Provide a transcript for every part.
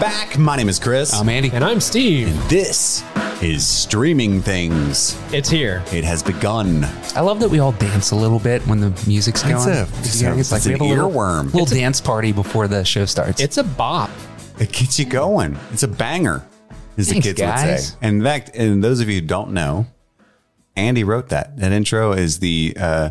back. My name is Chris. I'm Andy. And I'm Steve. And this is Streaming Things. It's here. It has begun. I love that we all dance a little bit when the music's going. It's a- it's a- it's we an have a little, earworm. little dance party before the show starts. It's a bop. It gets you going. It's a banger, as the Thanks, kids would say. And in fact, and those of you who don't know, Andy wrote that. That intro is the uh,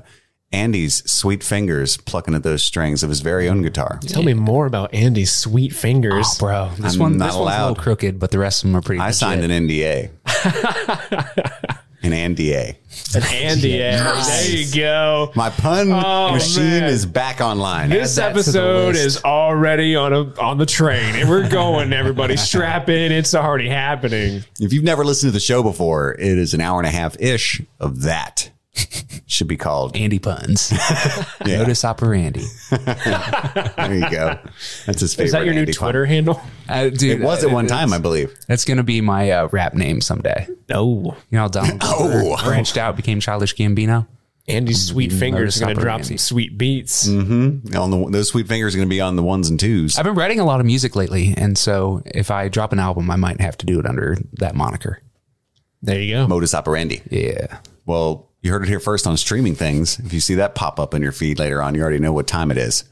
Andy's sweet fingers plucking at those strings of his very own guitar. Tell me more about Andy's sweet fingers. oh, bro. This I'm one, not this one's a little crooked, but the rest of them are pretty. I signed an NDA. an NDA. An Andy. There you go. My pun Oh, machine man. is back online. This that to the episode is already on a on the train, and we're going. Everybody, strap in. It's already happening. If you've never listened to the show before, it is an hour and a half ish of that. Should be called. Andy puns. Notice operandi. There you go. That's his favorite. Is that your new Andy pun. Twitter handle? Uh, dude, It was at uh, one time, I believe. That's going to be my uh, rap name someday. No. You know, how Donald Oh. Glover branched out, became Childish Gambino. Andy's sweet fingers are going to drop Andy. some sweet beats. Hmm. On the those sweet fingers are going to be on the ones and twos. I've been writing a lot of music lately, and so if I drop an album, I might have to do it under that moniker. There you go. Modus operandi. Yeah. Well, you heard it here first on streaming things. If you see that pop up in your feed later on, you already know what time it is.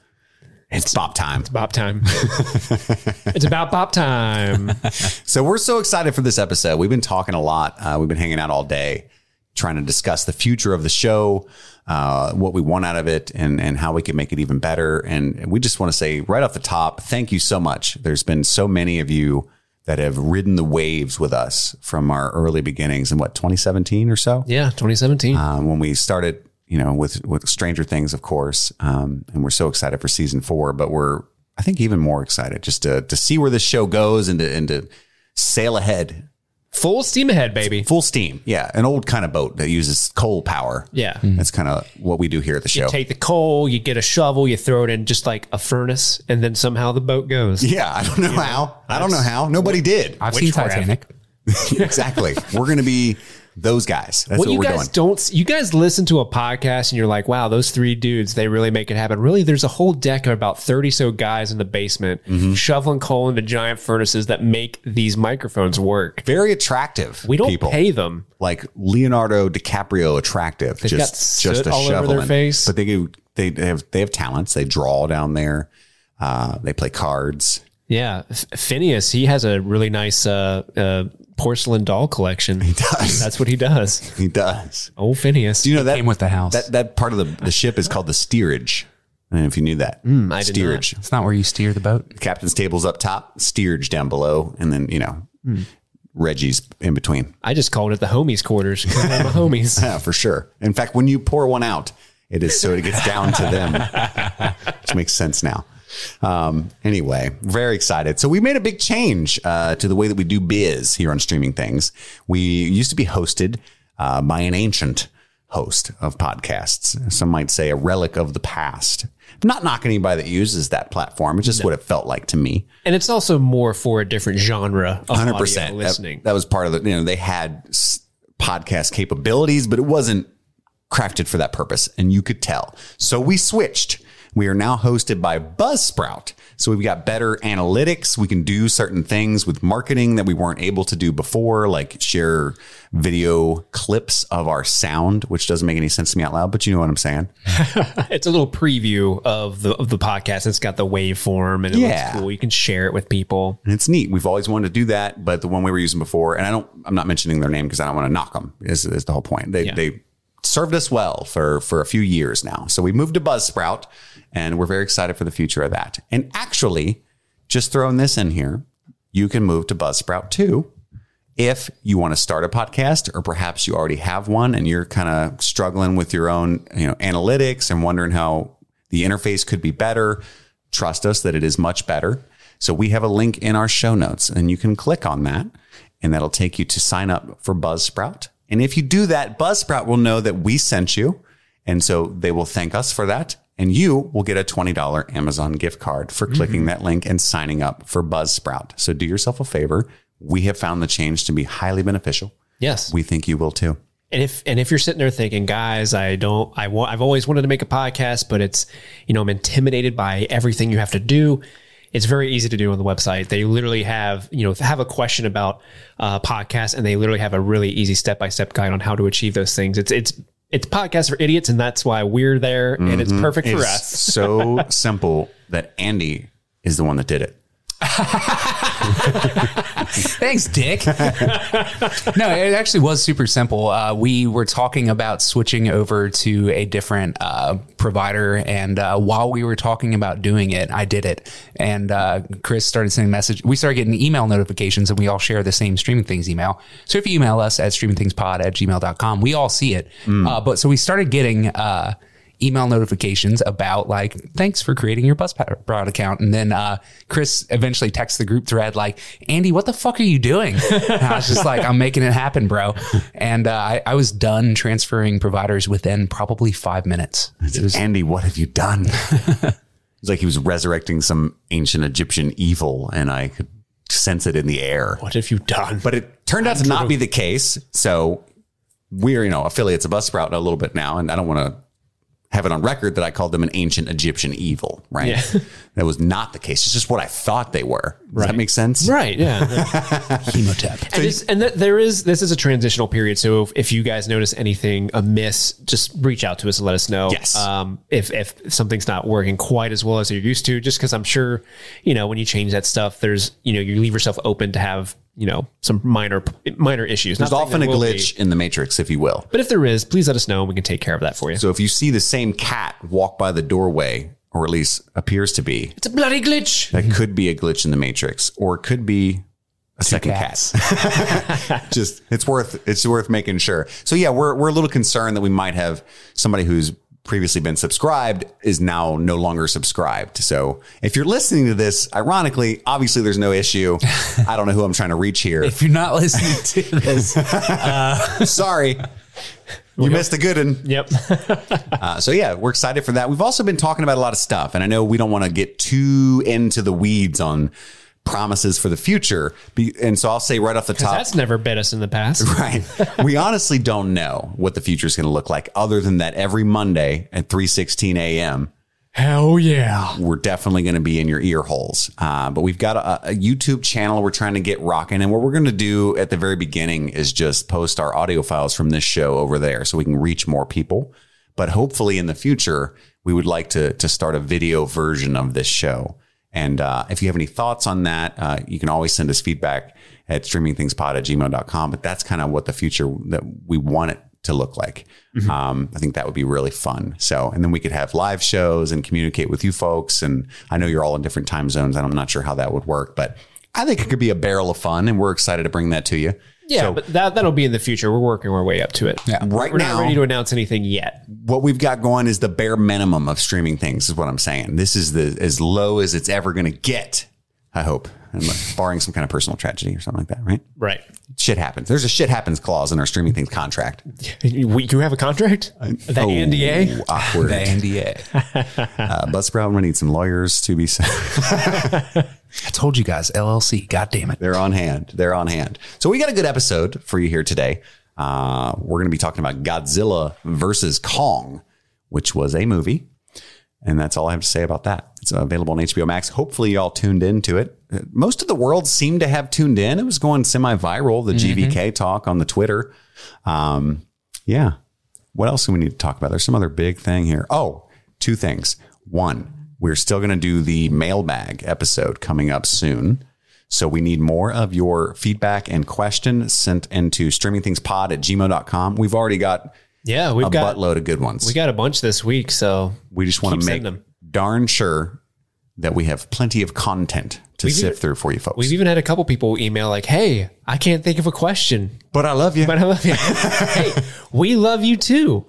It's bop time. It's bop time. it's about bop time. So we're so excited for this episode. We've been talking a lot. Uh, we've been hanging out all day, trying to discuss the future of the show, uh, what we want out of it, and and how we can make it even better. And we just want to say right off the top, thank you so much. There's been so many of you that have ridden the waves with us from our early beginnings in what 2017 or so Yeah, 2017. um, when we started, you know, with with Stranger Things, of course, um, and we're so excited for season four. But we're, I think, even more excited just to to see where this show goes and to and to sail ahead, Full steam ahead, baby. full steam. Yeah, an old kind of boat that uses coal power. Yeah. Mm-hmm. That's kind of what we do here at the show. You take the coal, you get a shovel, you throw it in just like a furnace, and then somehow the boat goes. yeah, I don't know how. I don't know how. Nobody did. I've seen Witchcraft. Titanic. exactly. We're going to be those guys. That's Well, what you we're guys doing. don't. You guys listen to a podcast and you're like, "Wow, those three dudes, they really make it happen." Really, there's a whole deck of about thirty so guys in the basement Mm-hmm. shoveling coal into giant furnaces that make these microphones work. Very attractive. We don't people. pay them. like Leonardo DiCaprio attractive. got just just a all over their face. But they do they have they have talents. They draw down there. Uh, they play cards. Yeah, Phineas, he has a really nice uh, uh, porcelain doll collection. He does. That's what he does. He does. Old Phineas. Do you know that Came with the house. that that part of the, the ship is called the steerage? I don't know if you knew that. Hmm, I did steerage. It's not where you steer the boat. Captain's table's up top, steerage down below, and then you know Hmm. Reggie's in between. I just called it the homies quarters. they're homies. Yeah, for sure. In fact, when you pour one out, it is so it gets down to them, which makes sense now. Um, anyway, very excited. So we made a big change uh, to the way that we do biz here on streaming things. We used to be hosted uh, by an ancient host of podcasts. Some might say a relic of the past. I'm not knocking anybody that uses that platform. It's just what it felt like to me. And it's also more for a different genre of Hundred audio percent. listening. That, that was part of the. You know, they had s- podcast capabilities, but it wasn't crafted for that purpose, and you could tell. So we switched. We are now hosted by Buzzsprout. So we've got better analytics. We can do certain things with marketing that we weren't able to do before, like share video clips of our sound, which doesn't make any sense to me out loud, but you know what I'm saying. it's a little preview of the of the podcast. It's got the waveform and it Yeah. looks cool. You can share it with people. And it's neat. We've always wanted to do that, but the one we were using before, and I don't, I'm not mentioning their name because I don't want to knock them. Is, is the whole point? They Yeah. they served us well for for a few years now. So we moved to Buzzsprout, and we're very excited for the future of that. And actually, just throwing this in here, you can move to Buzzsprout too. If you want to start a podcast, or perhaps you already have one and you're kind of struggling with your own, you know, analytics and wondering how the interface could be better, trust us that it is much better. So we have a link in our show notes and you can click on that and that'll take you to sign up for Buzzsprout. And if you do that, Buzzsprout will know that we sent you. And so they will thank us for that. And you will get a $20 Amazon gift card for clicking mm-hmm. that link and signing up for Buzzsprout. So do yourself a favor. We have found the change to be highly beneficial. Yes. We think you will too. And if and if you're sitting there thinking, guys, I don't, I want, I've always wanted to make a podcast, but it's, you know, I'm intimidated by everything you have to do. It's very easy to do on the website. They literally have, you know, have a question about uh, podcasts, and they literally have a really easy step by step guide on how to achieve those things. It's it's it's podcast for idiots, and that's why we're there, and it's perfect for It's us. so simple that Andy is the one that did it. Thanks, Dick. no, it actually was super simple. Uh, we were talking about switching over to a different uh, provider, and uh, while we were talking about doing it, I did it. And uh, Chris started sending message. We started getting email notifications, and we all share the same streaming things email. So if you email us at streamingthingspod at gmail.com, we all see it. Uh, but so we started getting. Email notifications about like thanks for creating your buzzsprout account and then uh, chris eventually texts the group thread like andy what the fuck are you doing and i was just like i'm making it happen bro and uh, I, I was done transferring providers within probably five minutes it was Andy, what have you done? it's like he was resurrecting some ancient Egyptian evil, and I could sense it in the air. What have you done? But it turned out to not be the case. So we're, you know, affiliates of Buzzsprout a little bit now, and I don't want to have it on record that I called them an ancient Egyptian evil, right? Yeah. that was not the case. It's just what I thought they were. Does that make sense? right? Yeah. chemotep And, this, and th- there is this is a transitional period. So if, if you guys notice anything amiss, just reach out to us and let us know. Yes. Um, if if something's not working quite as well as you're used to, just because I'm sure, you know, when you change that stuff, there's you know you leave yourself open to have you know some minor minor issues. There's often a will be, glitch in the matrix, if you will. but if there is, please let us know and we can take care of that for you. So if you see the same cat walk by the doorway, or at least appears to be, it's a bloody glitch. that could be a glitch in the matrix, or it could be a second cats. cat. Just it's worth it's worth making sure. So yeah, we're we're a little concerned that we might have somebody who's previously been subscribed is now no longer subscribed. So if you're listening to this, ironically, obviously there's no issue. I don't know who I'm trying to reach here. if you're not listening to this Sorry. You missed a good one. Yep. Uh, so yeah, we're excited for that. We've also been talking about a lot of stuff, and I know we don't want to get too into the weeds on promises for the future. Be, and so I'll say right off the top, That's never bit us in the past. right? we honestly don't know what the future is going to look like, other than that every Monday at three sixteen a.m. Hell yeah. we're definitely going to be in your ear holes. Uh, but we've got a, a YouTube channel we're trying to get rocking. And what we're going to do at the very beginning is just post our audio files from this show over there so we can reach more people. But hopefully in the future, we would like to, to start a video version of this show. And uh, if you have any thoughts on that, uh, you can always send us feedback at streamingthingspod at gmail.com. But that's kind of what the future that we want it to look like. Um, I think that would be really fun. So, and then we could have live shows and communicate with you folks. And I know you're all in different time zones, and I'm not sure how that would work, but I think it could be a barrel of fun, and we're excited to bring that to you. Yeah, So but that that'll be in the future. We're working our way up to it. Yeah. right now We're now, not ready to announce anything yet. what we've got going is the bare minimum of streaming things, is what I'm saying. This is the as low as it's ever going to get. I hope, unless- barring some kind of personal tragedy or something like that, right? Right. Shit happens. There's a shit happens clause in our streaming things contract. We, you have a contract? The NDA? Oh, awkward. the nda Uh, Buzzsprout, to need some lawyers to be. I told you guys llc god damn it They're on hand. They're on hand. So we got a good episode for you here today. Uh, we're going to be talking about Godzilla versus Kong, which was a movie. And that's all I have to say about that. It's available on HBO Max. Hopefully, y'all tuned into it. Uh, Most of the world seemed to have tuned in. It was going semi viral, the GVK talk on the Twitter. Um, yeah. What else do we need to talk about? There's some other big thing here. Oh, two things. One, we're still going to do the mailbag episode coming up soon. So we need more of your feedback and questions sent into streamingthingspod at gmail.com. We've already got Yeah, we've a got buttload of good ones. we got a bunch this week, so We just want to make them. darn sure that we have plenty of content to sift even- through for you folks. we've even had a couple people email like, "Hey, I can't think of a question, but I love you. but I love you." hey, we love you too.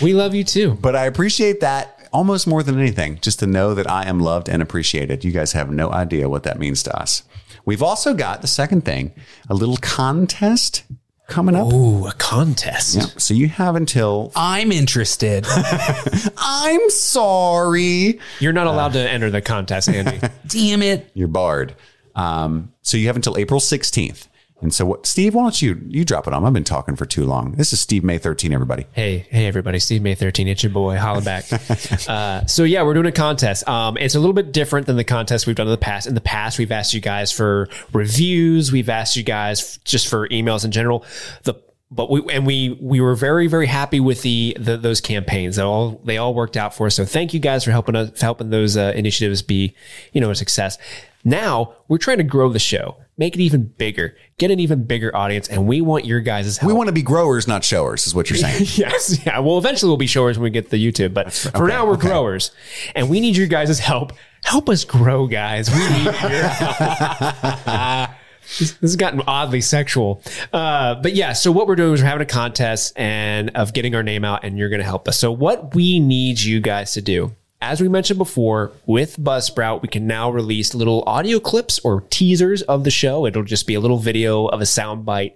We love you too. But I appreciate that almost more than anything, just to know that I am loved and appreciated. You guys have no idea what that means to us. We've also got the second thing, a little contest coming up. Ooh, a contest. So you have until i'm interested I'm sorry. You're not allowed to enter the contest, Andy. damn it You're barred. Um, so you have until April 16th. And so, what, Steve, why don't you you drop it on? I've been talking for too long. This is Steve May 13, everybody. Hey, hey, everybody! Steve May thirteen, it's your boy. Holla back. uh, so yeah, we're doing a contest. Um, it's a little bit different than the contest we've done in the past. In the past, we've asked you guys for reviews. We've asked you guys just for emails in general. The but we and we we were very very happy with the, the those campaigns. They all they all worked out for us. So thank you guys for helping us helping those uh, initiatives be you know a success. Now we're trying to grow the show, make it even bigger, get an even bigger audience, and we want your guys' help. We want to be growers, not showers, is what you're saying. Yes. Yeah. Well, eventually we'll be showers when we get the YouTube, but for now we're growers and we need your guys' help. Help us grow, guys. We need your help. this this has gotten oddly sexual. Uh, but yeah, so what we're doing is we're having a contest and of getting our name out and you're going to help us. So what we need you guys to do as we mentioned before, with Buzzsprout, we can now release little audio clips or teasers of the show. It'll just be a little video of a soundbite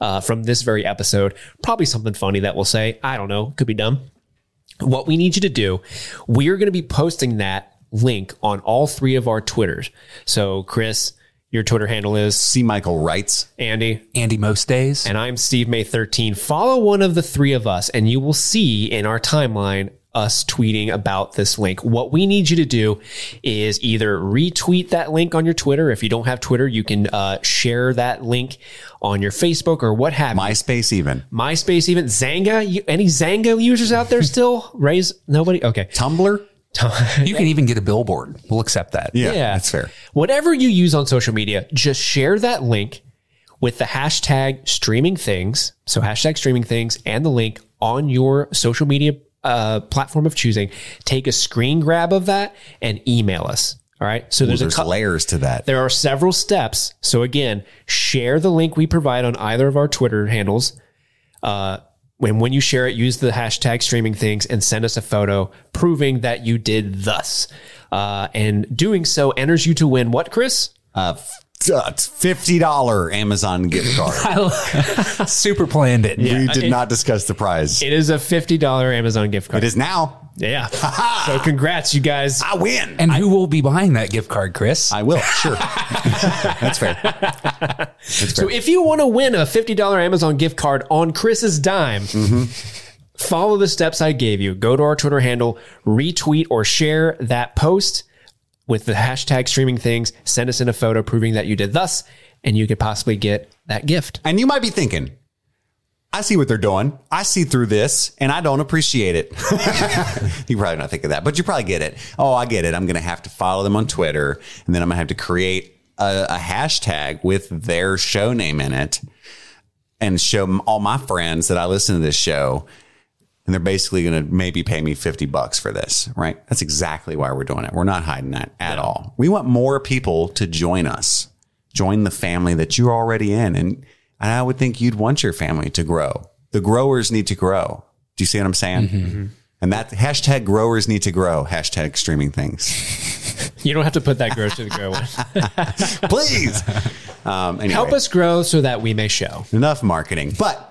uh, from this very episode. Probably something funny that we'll say. I don't know. Could be dumb. What we need you to do, we are going to be posting that link on all three of our Twitters. So, Chris, your Twitter handle is See Michael writes. Andy, Andy, most days. and I'm Steve May 13. Follow one of the three of us, and you will see in our timeline us tweeting about this link. What we need you to do is either retweet that link on your Twitter. If you don't have Twitter, you can uh, share that link on your Facebook or what have you. MySpace, even. MySpace, even Xanga. You, any Xanga users out there still? Raise nobody. Okay. Tumblr? you can even get a billboard. We'll accept that. Yeah, Yeah. that's fair. Whatever you use on social media, just share that link with the hashtag streaming things. So hashtag streaming things and the link on your social media uh, platform of choosing. Take a screen grab of that and email us. All right. So there's, There's a cou- layers to that. there are several steps. So again, share the link we provide on either of our Twitter handles. Uh, when when you share it, use the hashtag streaming things and send us a photo proving that you did thus. Uh, and doing so enters you to win what, Chris? Uh, $50 Amazon gift card. Super planned it. we did not discuss the prize. It is a fifty dollar Amazon gift card. it is now. yeah. so congrats, you guys. I win. And who will be buying that gift card, Chris? I will. Sure. that's fair. That's So if you want to win a fifty dollar Amazon gift card on Chris's dime. Mm-hmm. Follow the steps I gave you. Go to our Twitter handle, retweet or share that post with the hashtag streaming things. Send us in a photo proving that you did thus, and you could possibly get that gift. And you might be thinking, I see what they're doing. I see through this and I don't appreciate it. you probably not think of that, but you probably get it. Oh, I get it. I'm going to have to follow them on Twitter and then I'm going to have to create a, a hashtag with their show name in it and show all my friends that I listen to this show. And they're basically going to maybe pay me 50 bucks for this, right? That's exactly why we're doing it. We're not hiding that at all. We want more people to join us, join the family that you're already in. And, and I would think you'd want your family to grow. The growers need to grow. Do you see what I'm saying? And that hashtag growers need to grow, hashtag streaming things. You don't have to put that gross to the grow one. Please. um, anyway, Help us grow so that we may show. enough marketing, but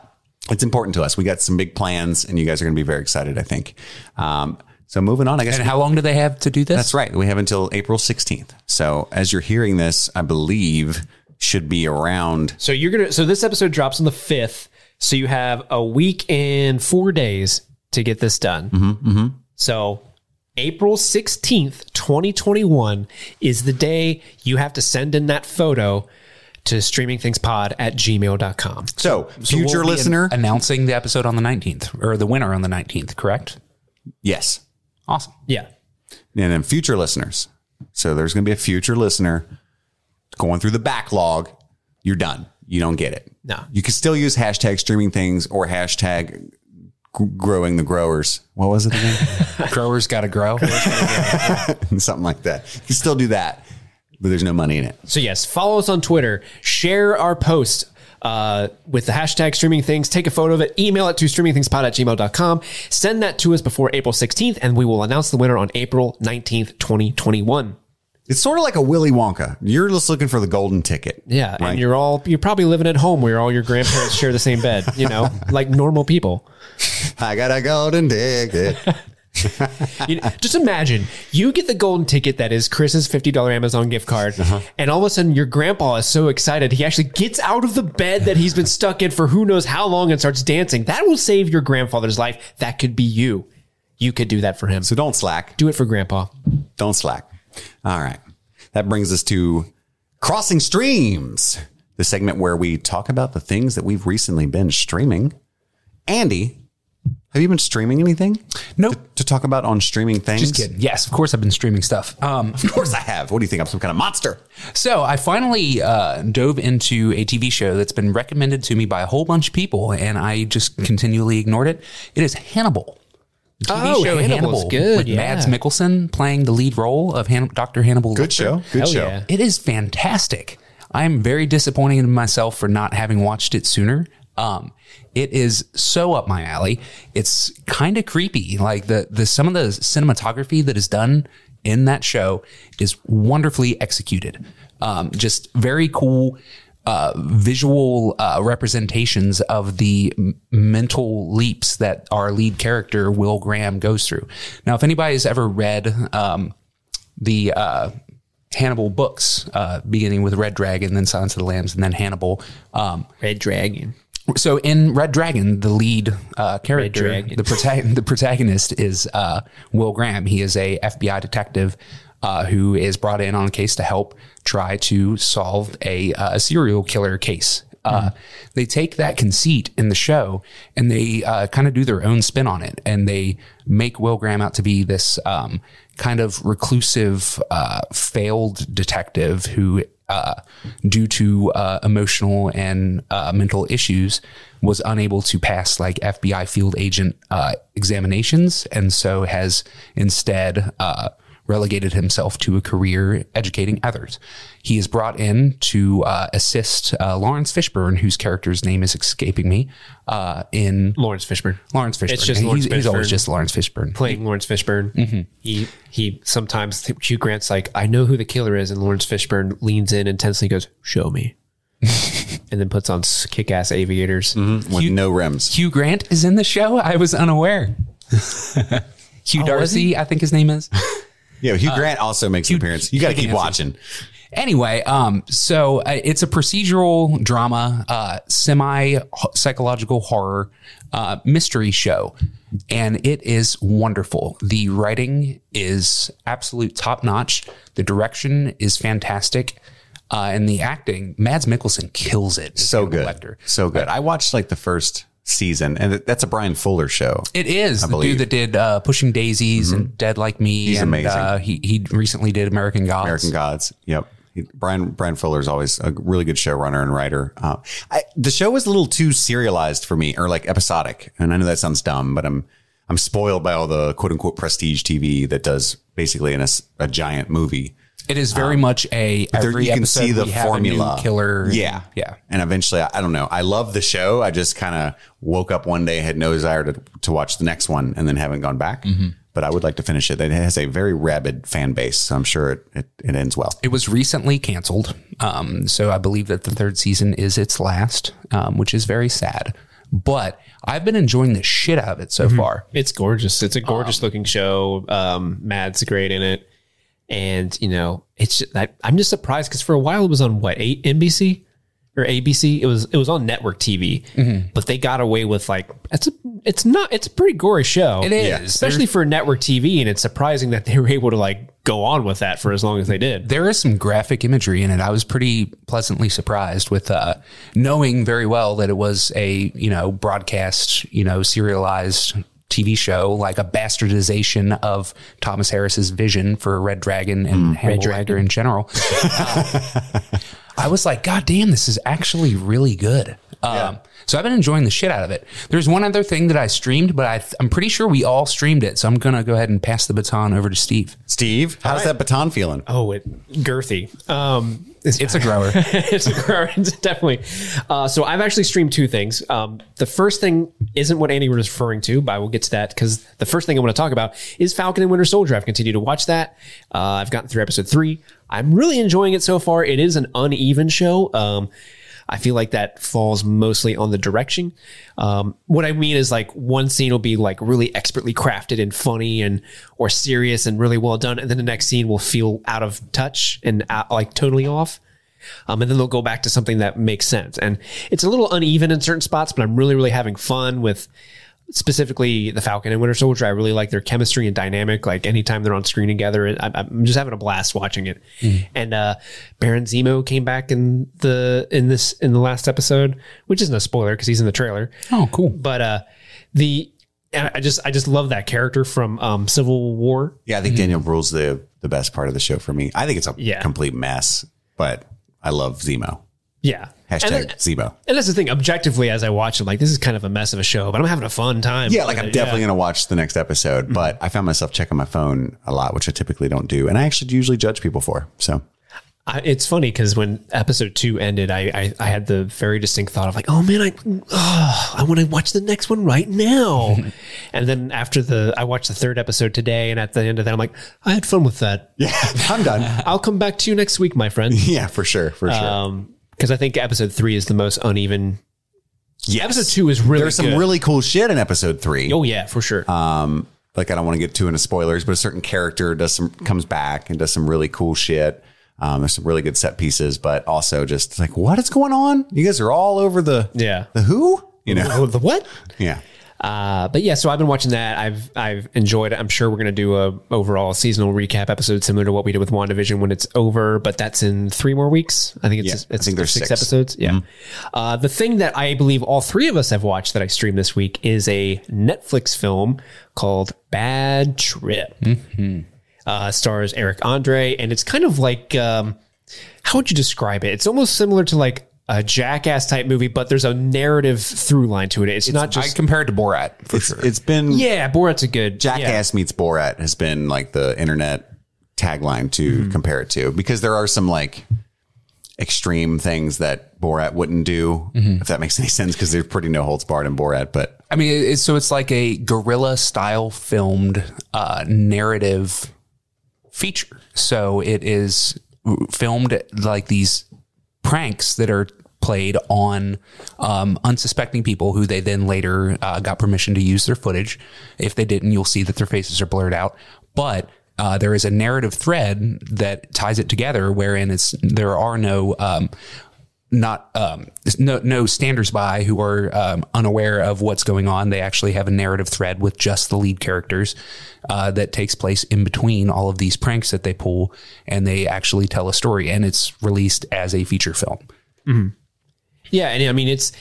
it's important to us. We got some big plans and you guys are going to be very excited, I think. Um, so moving on, I guess and how long do they have to do this? That's right. We have until April 16th. So as you're hearing this, I believe should be around. So you're gonna. So this episode drops on the fifth. So you have a week and four days to get this done. Mm-hmm, So April sixteenth, twenty twenty one, is the day you have to send in that photo to streamingthingspod at gmail.com. So, So future we'll listener, an- announcing the episode on the 19th or the winner on the 19th, correct? yes. Awesome. Yeah. And then future listeners. So there's going to be a future listener going through the backlog. You're done. You don't get it. No. You can still use hashtag streaming things or hashtag growing the growers. What was it again? Growers got to grow. Something like that. You can still do that, but there's no money in it. So yes, follow us on Twitter, share our post uh, with the hashtag streaming things, take a photo of it, email it to streamingthingspod at gmail.com, send that to us before April 16th, and we will announce the winner on April 19th, 2021. It's sort of like a Willy Wonka. You're just looking for the golden ticket. Yeah, Right. and you're all you're probably living at home where all your grandparents share the same bed, you know, like normal people. I got a golden ticket. You know, just imagine you get the golden ticket that is Chris's fifty dollar Amazon gift card, uh-huh. and all of a sudden your grandpa is so excited he actually gets out of the bed that he's been stuck in for who knows how long and starts dancing. That will save your grandfather's life. That could be you. You could do that for him. So don't slack. Do it for grandpa. Don't slack. All right. That brings us to Crossing Streams, the segment where we talk about the things that we've recently been streaming. Andy, have you been streaming anything Nope. to talk about on streaming things? Just kidding. Yes, of course I've been streaming stuff. Um, Of course I have. What do you think? I'm some kind of monster. so I finally uh, dove into a TV show that's been recommended to me by a whole bunch of people, and I just continually ignored it. It is Hannibal. TV Oh, show Hannibal's Hannibal good, with yeah. Mads Mikkelsen playing the lead role of Han- Dr. Hannibal. Good Lecter. show. Good Hell show. yeah. It is fantastic. I'm very disappointed in myself for not having watched it sooner. Um, it is so up my alley. It's kind of creepy. Like the the some of the cinematography that is done in that show is wonderfully executed. Um, just very cool uh, visual uh, representations of the m- mental leaps that our lead character Will Graham goes through. Now, if anybody's ever read um, the uh, Hannibal books, uh, beginning with Red Dragon, then Silence of the Lambs, and then Hannibal. Um, Red Dragon. So in Red Dragon, the lead uh, character, the, prota- the protagonist is uh, Will Graham. He is a FBI detective uh, who is brought in on a case to help try to solve a, uh, serial killer case. Uh, They take that conceit in the show and they uh, kind of do their own spin on it, and they make Will Graham out to be this um, kind of reclusive, uh, failed detective who uh, due to uh, emotional and uh, mental issues, was unable to pass like FBI field agent uh, examinations, and so has instead uh, relegated himself to a career educating others. He is brought in to uh, assist uh, Lawrence Fishburne, whose character's name is escaping me, uh, in Lawrence Fishburne. Lawrence Fishburne. It's just he's, Lawrence he's always Fishburne. just Lawrence Fishburne. Playing Lawrence Fishburne. Mm-hmm. He he sometimes Hugh Grant's like, I know who the killer is, and Lawrence Fishburne leans in intensely, goes, "Show me," and then puts on kick ass aviators. With no rims. Hugh Grant is in the show. I was unaware. Hugh Dancy, I think his name is. Yeah, Hugh Grant also makes an appearance. You got to keep watching. Anyway, um, so uh, it's a procedural drama, uh, semi psychological horror, uh, mystery show, and it is wonderful. The writing is absolute top notch. The direction is fantastic. Uh, and the acting, Mads Mikkelsen kills it. So good. Lecter. So good. I watched like the first season, and that's a Bryan Fuller show. It is the believe. dude that did uh, Pushing Daisies and Dead Like Me. He's and, amazing. Uh, he he recently did American Gods. American Gods. Yep. Brian Bryan Fuller is always a really good showrunner and writer. Uh, I, the show was a little too serialized for me, or like episodic. And I know that sounds dumb, but I'm I'm spoiled by all the quote unquote prestige TV that does basically in a, a giant movie. It is very much a There- you can see the we have a formula. killer. Yeah, yeah. And eventually, I, I don't know. I love the show. I just kind of woke up one day, had no desire to to watch the next one, and then haven't gone back. Mm-hmm. But I would like to finish it. It has a very rabid fan base, so I'm sure it it, it ends well. It was recently canceled, um, so I believe that the third season is its last, um, which is very sad. But I've been enjoying the shit out of it so far. It's gorgeous. It's a gorgeous looking show. Um, Mad's great in it, and you know, it's just, I, I'm just surprised because for a while it was on what eight NBC or ABC. It was it was on network TV, but they got away with like it's a it's not it's a pretty gory show. It is. especially for network TV, and it's surprising that they were able to like go on with that for as long as they did. There is some graphic imagery in it. I was pretty pleasantly surprised with uh, knowing very well that it was a you know broadcast you know serialized TV show, like a bastardization of Thomas Harris's vision for Red Dragon and Hannibal Dragon. Lecter in general. Uh, I was like, God damn, this is actually really good. Um, So I've been enjoying the shit out of it. There's one other thing that I streamed, but I, I'm pretty sure we all streamed it. So I'm gonna go ahead and pass the baton over to Steve. Steve, how's that baton feeling? Oh, it girthy. Um, it's, It's a grower. it's, a, it's definitely. Uh, so I've actually streamed two things. Um, the first thing isn't what Andy was referring to, but I will get to that because the first thing I want to talk about is Falcon and Winter Soldier. I've continued to watch that. Uh, I've gotten through episode three. I'm really enjoying it so far. It is an uneven show. Um, I feel like that falls mostly on the direction. Um, what I mean is like one scene will be like really expertly crafted and funny and or serious and really well done, and then the next scene will feel out of touch and out, like totally off. Um, and then they'll go back to something that makes sense. And it's a little uneven in certain spots, but I'm really, really having fun with specifically the Falcon and Winter Soldier. I really like their chemistry and dynamic. Like anytime they're on screen together, I, I'm just having a blast watching it. And uh, Baron Zemo came back in the in this in the last episode, which isn't a spoiler because he's in the trailer. Oh, cool. But uh, the and I just I just love that character from um, Civil War. Yeah, I think Daniel Bruhl's the the best part of the show for me. I think it's a Yeah. complete mess, but I love Zemo. Yeah. Hashtag And, Zemo. and that's the thing. Objectively, as I watch it, like this is kind of a mess of a show, but I'm having a fun time. Yeah, like I'm it. definitely going to watch the next episode, but I found myself checking my phone a lot, which I typically don't do. And I actually usually judge people for. So I, it's funny because when episode two ended, I, I I had the very distinct thought of like, oh man, I oh, I want to watch the next one right now. and then after the, I watched the third episode today, and at the end of that, I'm like, I had fun with that. yeah, I'm done. I'll come back to you next week, my friend. yeah, for sure. For sure. Um, because I think episode three is the most uneven. yes. Episode two is really There's some good. really cool shit in episode three. Oh yeah, for sure. Um, like I don't want to get too into spoilers, but a certain character does some comes back and does some really cool shit. Um, there's some really good set pieces, but also just like what is going on? You guys are all over the yeah. the who? You know? Oh, the what? yeah. Uh, but yeah, so I've been watching that. I've I've enjoyed it. I'm sure we're gonna do a overall seasonal recap episode similar to what we did with WandaVision when it's over, but that's in three more weeks. I think it's Yeah, it's think there's six, six. episodes. Yeah. Uh, the thing that I believe all three of us have watched that I streamed this week is a Netflix film called Bad Trip. Uh, stars Eric Andre, and it's kind of like um, how would you describe it? It's almost similar to like a jackass type movie, but there's a narrative through line to it. It's, not I just compared to Borat for It's, sure. it's been yeah, Borat's a good yeah. Jackass meets Borat has been like the internet tagline to Mm-hmm. compare it to because there are some like extreme things that Borat wouldn't do, Mm-hmm. if that makes any sense, because there's pretty no holds barred in Borat. But I mean, it's, so it's like a guerrilla style filmed uh, narrative feature. So it is filmed like these pranks that are played on um, unsuspecting people who they then later uh, got permission to use their footage. If they didn't, you'll see that their faces are blurred out. But uh, there is a narrative thread that ties it together, wherein it's there are no um, not um, no no standers by who are um, unaware of what's going on. They actually have a narrative thread with just the lead characters uh, that takes place in between all of these pranks that they pull, and they actually tell a story, and it's released as a feature film. Yeah, and I mean it's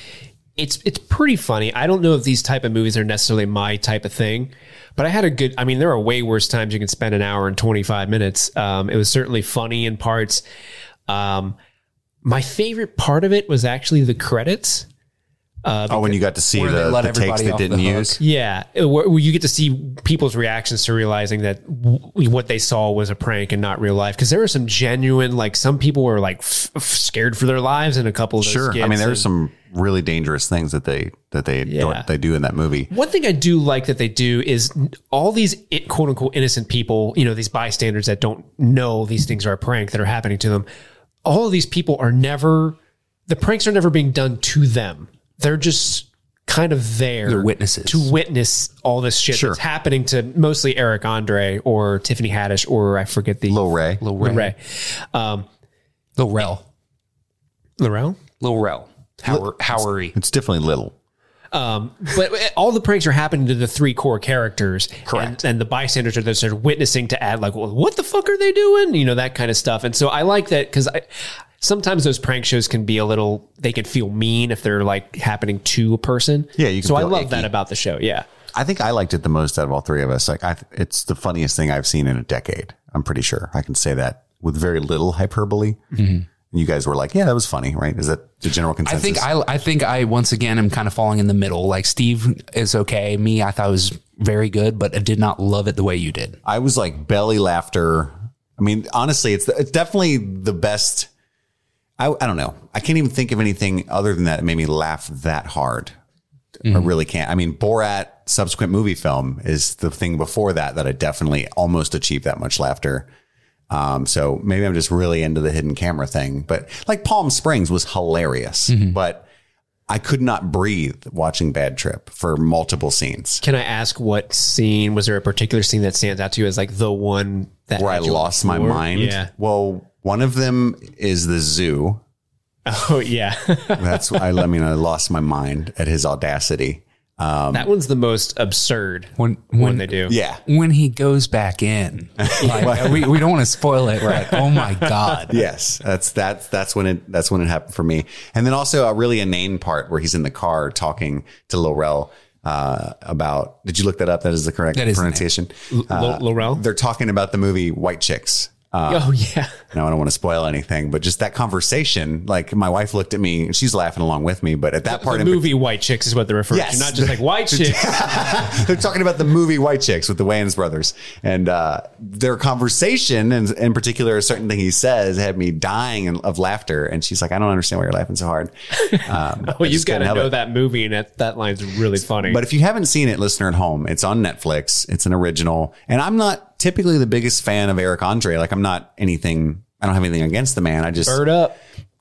it's it's pretty funny. I don't know if these type of movies are necessarily my type of thing, but I had a good. I mean, there are way worse times you can spend an hour and twenty five minutes. Um, it was certainly funny in parts. Um, my favorite part of it was actually the credits. Uh, oh, when you got to see the, the takes they didn't the use. Yeah, it- where, where you get to see people's reactions to realizing that w- what they saw was a prank and not real life. Because there were some genuine, like some people were like f- f- scared for their lives in a couple of Sure. I mean, there's and- some really dangerous things that they that they Yeah. they do in that movie. One thing I do like that they do is all these quote unquote innocent people, you know, these bystanders that don't know these things are a prank that are happening to them. All of these people are never, the pranks are never being done to them. They're just kind of there. They're witnesses. To witness all this shit Sure. that's happening to mostly Eric Andre or Tiffany Haddish or I forget the Lil Ray. Lil Ray, Ray. Um, Lil Rel, Laurel? Lil Rel, How- Howery. It's definitely little. Um, but all the pranks are happening to the three core characters. Correct. And, and the bystanders are there sort of witnessing to add like, well, what the fuck are they doing? You know, that kind of stuff. And so I like that because I, sometimes those prank shows can be a little, they can feel mean if they're like happening to a person. Yeah, you can So I love icky. that about the show. Yeah. I think I liked it the most out of all three of us. Like, I, it's the funniest thing I've seen in a decade. I'm pretty sure I can say that with very little hyperbole. And you guys were like, "Yeah, that was funny, right?" Is that the general consensus? I think I, I think I once again am kind of falling in the middle. Like Steve is okay. Me, I thought was very good, but I did not love it the way you did. I was like belly laughter. I mean, honestly, it's it's definitely the best. I I don't know. I can't even think of anything other than that that made me laugh that hard. I really can't. I mean, Borat subsequent movie film is the thing before that that I definitely almost achieved that much laughter. Um, so maybe I'm just really into the hidden camera thing. But like Palm Springs was hilarious, Mm-hmm. but I could not breathe watching Bad Trip for multiple scenes Can I ask what scene? Was there a particular scene that stands out to you as like the one that where I had you on lost my mind. Yeah. Well, one of them is the zoo. Oh yeah. That's I, I mean I lost my mind at his audacity. that one's the most absurd When when, when they do. Yeah. when he goes back in, like, we, we don't want to spoil it. Right? Oh my god! Yes, that's that's that's when it that's when it happened for me. And then also a really inane part where he's in the car talking to Laurel uh, about. Did you look that up? That is the correct That is the name. pronunciation. L- Laurel. They're talking about the movie White Chicks. Uh, oh yeah. no, I don't want to spoil anything, but just that conversation. Like my wife looked at me and she's laughing along with me. But at that part of The in movie White Chicks is what they're referring Yes. to, not just like white chicks. They're talking about the movie White Chicks with the Wayans brothers, and uh, their conversation, and in particular, a certain thing he says, had me dying of laughter. And she's like, "I don't understand why you're laughing so hard." Um, Well, you've got to know it. that movie, and that, that line's really funny. But if you haven't seen it, listener at home, it's on Netflix. It's an original, and I'm not typically the biggest fan of Eric Andre. Like, I'm not anything. I don't have anything against the man. I just Bird up.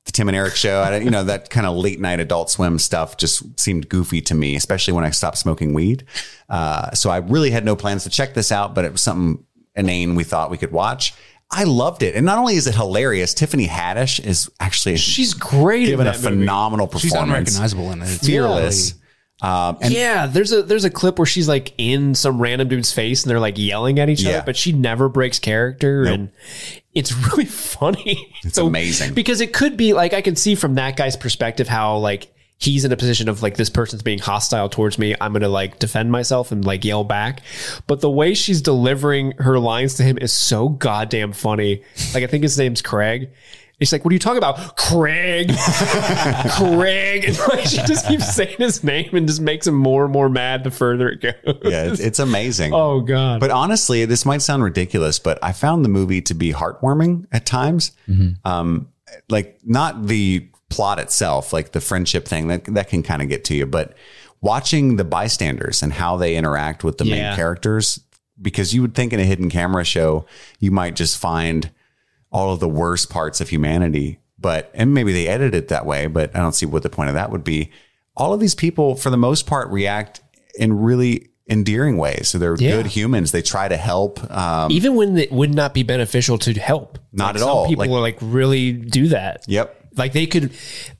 the Tim and Eric show. I, you know, that kind of late night adult swim stuff just seemed goofy to me, especially when I stopped smoking weed. Uh, so I really had no plans to check this out, but it was something inane we thought we could watch. I loved it. And not only is it hilarious, Tiffany Haddish is actually She's great. given a movie. phenomenal She's performance. unrecognizable in it. It's Fearless. Um, and yeah, there's a there's a clip where she's like in some random dude's face and they're like yelling at each Yeah. other, but she never breaks character and it's really funny. It's amazing. because it could be like I can see from that guy's perspective how like he's in a position of like this person's being hostile towards me. I'm gonna like defend myself and like yell back, but the way she's delivering her lines to him is so goddamn funny. Like I think his name's Craig. He's like, what are you talking about? Craig. Craig. And like, she just keeps saying his name and just makes him more and more mad the further it goes. yeah, it's, it's amazing. Oh God. But honestly, this might sound ridiculous, but I found the movie to be heartwarming at times. Um, like not the plot itself, like the friendship thing that that can kind of get to you, but watching the bystanders and how they interact with the main characters, because you would think in a hidden camera show you might just find all of the worst parts of humanity, but and maybe they edit it that way, but I don't see what the point of that would be. All of these people, for the most part, react in really endearing ways. So they're Yeah. good humans. They try to help. Um, even when it would not be beneficial to help. Not Like, at some all. People Like- are like really do that. Yep. Like they could,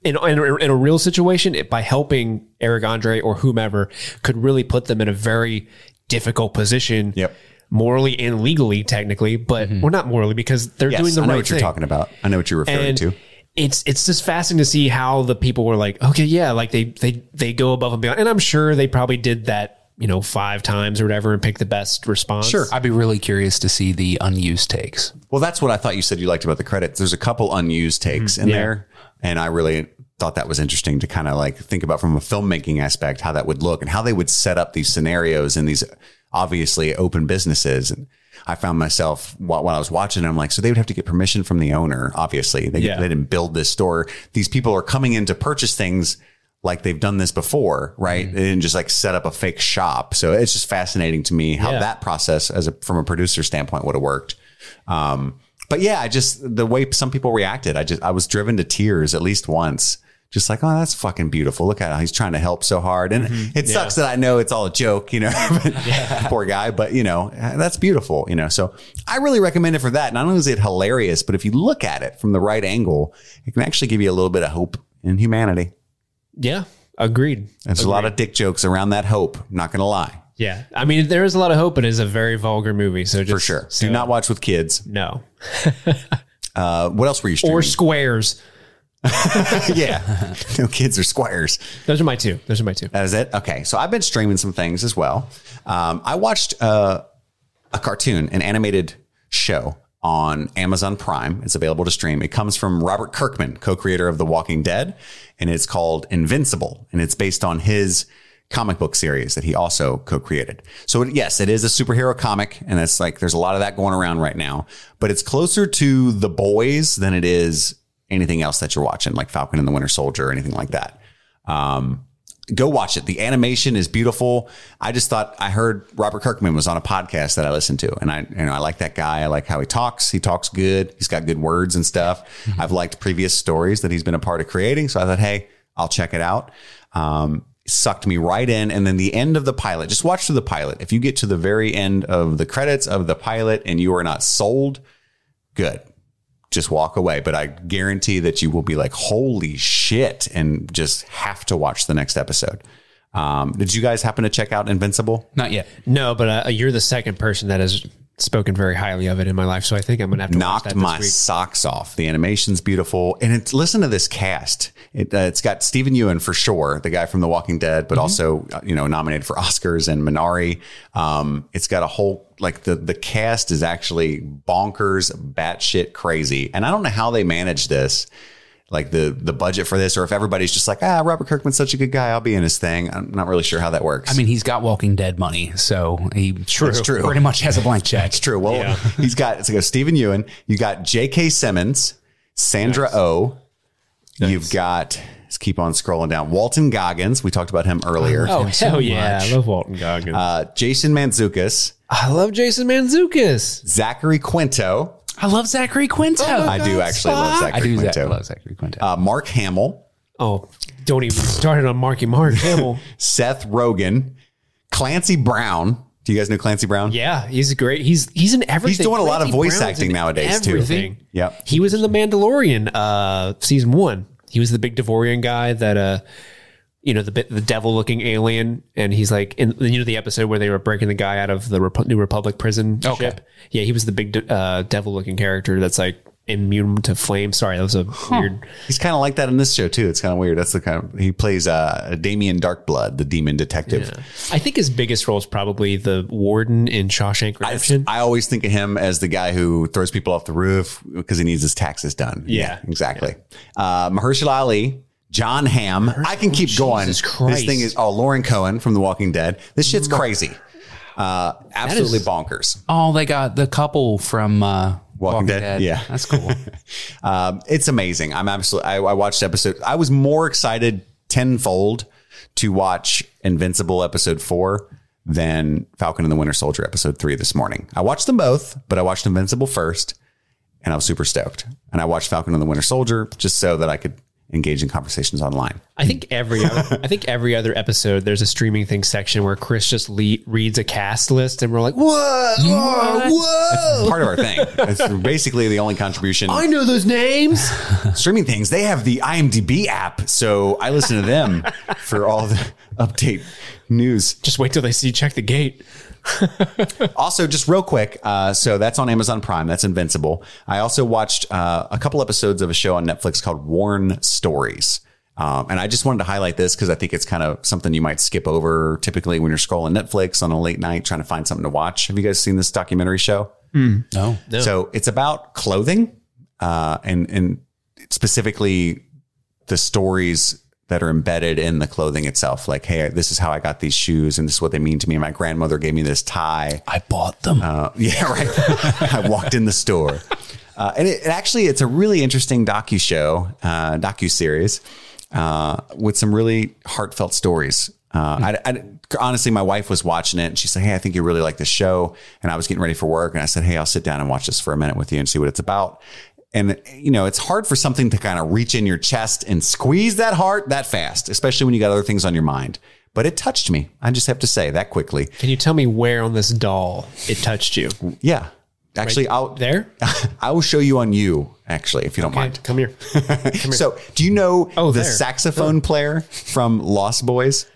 in, in, a- in a real situation, it, by helping Eric Andre or whomever, could really put them in a very difficult position. Yep. Morally and legally, technically, but mm-hmm. we're not morally because they're yes, doing the I right thing. I know right what you're thing. talking about. I know what you're referring and to. it's it's just fascinating to see how the people were like, okay, yeah, like they they they go above and beyond, and I'm sure they probably did that, you know, five times or whatever, and pick the best response. Sure. I'd be really curious to see the unused takes. Well, that's what I thought you said you liked about the credits. There's a couple unused takes mm-hmm. in Yeah. there, and I really thought that was interesting to kind of like think about from a filmmaking aspect how that would look and how they would set up these scenarios and these obviously open businesses. And I found myself while, while I was watching, I'm like, so they would have to get permission from the owner. Obviously, they, Yeah. they didn't build this store. These people are coming in to purchase things like they've done this before, right? They didn't just like set up a fake shop. So it's just fascinating to me how Yeah. that process, as a from a producer standpoint, would have worked. Um, but yeah, I just the way some people reacted, I just I was driven to tears at least once. Just like, oh, that's fucking beautiful. Look at how he's trying to help so hard. And it sucks that I know it's all a joke, you know, poor guy, but you know, that's beautiful, you know. So I really recommend it for that. Not only is it hilarious, but if you look at it from the right angle, it can actually give you a little bit of hope in humanity. Yeah. Agreed. There's a lot of dick jokes around that hope. Not going to lie. Yeah. I mean, there is a lot of hope, but it's a very vulgar movie. So just For sure. so- Do not watch with kids. no Uh, what else were you streaming? or squares. yeah. no kids are squires. Those are my two. Those are my two. That is it. Okay, so I've been streaming some things as well. Um, I watched uh, a cartoon, an animated show on Amazon Prime. It's available to stream. It comes from Robert Kirkman, co-creator of The Walking Dead, and it's called Invincible, and it's based on his comic book series that he also co-created. So it, yes, it is a superhero comic, and it's like there's a lot of that going around right now. But it's closer to The Boys than it is anything else that you're watching, like Falcon and the Winter Soldier or anything like that. Um, go watch it. The animation is beautiful. I just thought I heard Robert Kirkman was on a podcast that I listened to, and I you know I like that guy. I like how he talks. He talks good. He's got good words and stuff. I've liked previous stories that he's been a part of creating, so I thought, hey, I'll check it out. Um, sucked me right in, and then the end of the pilot. Just watch through the pilot. If you get to the very end of the credits of the pilot and you are not sold, good just walk away. But I guarantee that you will be like, holy shit, and just have to watch the next episode. Um, did you guys happen to check out Invincible? Not yet. No, but uh, you're the second person that has spoken very highly of it in my life, so I think I'm gonna have to watch Knocked my week. socks off. The animation's beautiful, and it's listen to this cast. It, uh, it's got Steven Yeun for sure, the guy from The Walking Dead, Mm-hmm. but also uh, you know nominated for Oscars and Minari. Um, it's got a whole like the the cast is actually bonkers, batshit crazy, and I don't know how they manage this. Like the the budget for this, or if everybody's just like, ah, Robert Kirkman's such a good guy, I'll be in his thing. I'm not really sure how that works. I mean, he's got Walking Dead money, so he true, true. pretty much has a blank check. It's true. Well, he's got it's like a Steven Yeun. You got J.K. Simmons, Sandra O. You've got let's keep on scrolling down. Walton Goggins. We talked about him earlier. Oh him so hell yeah! much. I love Walton Goggins. Uh, Jason Mantzoukas, I love Jason Mantzoukas. Zachary Quinto. I love Zachary Quinto. I do actually love I Zachary Quinto. Zach- Quinto. love Zachary Quinto. Uh, Mark Hamill, Oh, don't even start it on Marky Mark Hamill. Seth Rogen, Clancy Brown. Do you guys know Clancy Brown? yeah, he's great. He's he's in everything. He's doing a lot of voice Brown's acting in nowadays, too. everything. Yep. He was in the Mandalorian, uh, season one. He was the big Devorian guy that uh you know the bit the devil looking alien and he's like in you know the episode where they were breaking the guy out of the Repu- New Republic prison Okay. ship. Yeah, he was the big de- uh, devil looking character that's like immune to flame. Sorry, that was a weird. He's kind of like that in this show too. It's kind of weird. That's the kind of he plays uh, Damien Darkblood, the demon detective. I think his biggest role is probably the warden in Shawshank I, Redemption. I always think of him as the guy who throws people off the roof because he needs his taxes done. Yeah. exactly. Uh, Mahershala Ali, John Hamm. I can keep going. Jesus Christ. This thing is oh Lauren Cohan from The Walking Dead. This shit's crazy. Uh, absolutely bonkers. oh, they got the couple from uh, Walking, Dead? Dead. Yeah. that's cool. Um, it's amazing. I'm absolutely. I, I watched episode. I was more excited tenfold to watch Invincible episode four than Falcon and the Winter Soldier episode three this morning. I watched them both, but I watched Invincible first, and I was super stoked. And I watched Falcon and the Winter Soldier just so that I could engage in conversations online. I think every other, I think every other episode there's a streaming thing section where Chris just le- reads a cast list and we're like, whoa, whoa, whoa. Part of our thing. It's basically the only contribution. I know those names. streaming things, they have the IMDb app. So I listen to them for all the update news. just wait till they see check the gate. Also, just real quick, uh, so that's on Amazon Prime. That's Invincible. I also watched uh, a couple episodes of a show on Netflix called Worn Stories. Um, and I just wanted to highlight this because I think it's kind of something you might skip over typically when you're scrolling Netflix on a late night trying to find something to watch. Have you guys seen this documentary show? no, So it's about clothing uh, and and specifically the stories that are embedded in the clothing itself. Like, hey, this is how I got these shoes, and this is what they mean to me. My grandmother gave me this tie. I bought them. Uh, yeah, right. I walked in the store, uh, and it, it actually it's a really interesting docu show, uh, docu series, uh, with some really heartfelt stories. Uh, I, I- honestly, my wife was watching it, and she said, "Hey, I think you really like this show." And I was getting ready for work, and I said, "Hey, I'll sit down and watch this for a minute with you and see what it's about." And you know, it's hard for something to kind of reach in your chest and squeeze that heart that fast, especially when you got other things on your mind. But it touched me. I just have to say that quickly. Can you tell me where on this doll it touched you? Yeah. Actually, I'll There? I will show you on you, actually, if you don't mind. Come here. So, do you know Oh, the there. saxophone player from Lost Boys?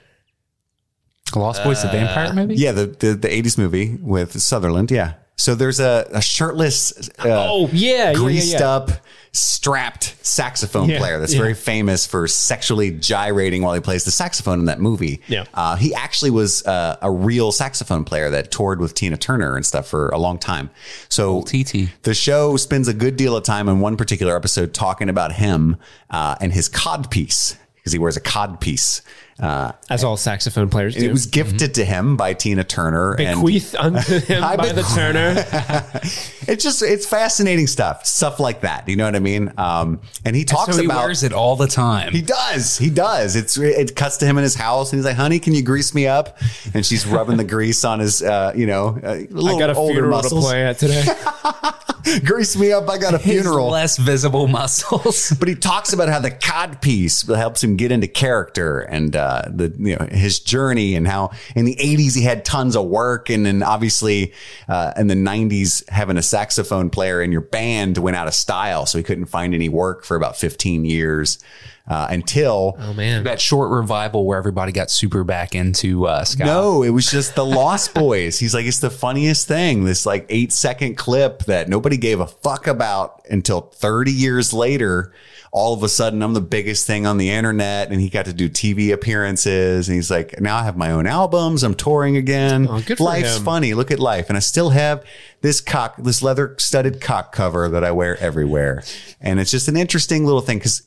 Lost Boys, the vampire uh, movie. Yeah, the, the the 80s movie with Sutherland. Yeah. So there's a, a shirtless, uh, Oh, yeah, yeah, yeah, greased yeah. up, strapped saxophone Yeah, player that's yeah. very famous for sexually gyrating while he plays the saxophone in that movie. Yeah. Uh, he actually was uh, a real saxophone player that toured with Tina Turner and stuff for a long time. So TT. the show spends a good deal of time in one particular episode talking about him uh, and his codpiece. because he wears a cod piece. Uh, As all saxophone players do. it was gifted to him by Tina Turner. and bequeathed unto him I by the Turner. it's just it's fascinating stuff, stuff like that. You know what I mean? Um, and he talks So he about wears it all the time. He does. He does. It's it cuts to him in his house, and he's like, "Honey, can you grease me up?" And she's rubbing the grease on his, uh, you know, uh, I got a older funeral muscles. to play at today. Grease me up. I got a His funeral. less visible muscles. But he talks about how the cod piece helps him get into character and uh, the you know his journey and how in the '80s he had tons of work and then obviously uh, in the '90s having a saxophone player in your band went out of style, so he couldn't find any work for about 15 years uh, until oh man. that short revival where everybody got super back into uh, ska. No, it was just the Lost Boys. He's like, it's the funniest thing. This like eight second clip that nobody gave a fuck about until 30 years later. All of a sudden, I'm the biggest thing on the internet, and he got to do TV appearances. And he's like, now I have my own albums. I'm touring again. Oh, good for Life's him. funny. Look at life, and I still have this cock, this leather studded cock cover that I wear everywhere. And it's just an interesting little thing because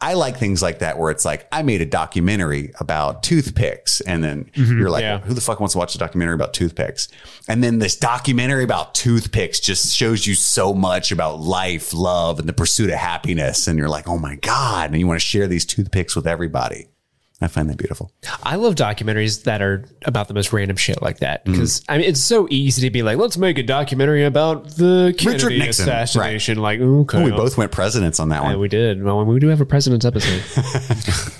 I like things like that where it's like I made a documentary about toothpicks, and then mm-hmm. you're like, yeah. who the fuck wants to watch a documentary about toothpicks? And then this documentary about toothpicks just shows you so much about life, love, and the pursuit of happiness, and you're like, oh my god, and you want to share these toothpicks with everybody. I find that beautiful. I love documentaries that are about the most random shit like that Mm. because I mean it's so easy to be like, let's make a documentary about the Kennedy assassination. Like, okay, we both went presidents on that yeah, one. we did. Well, we do have a president's episode.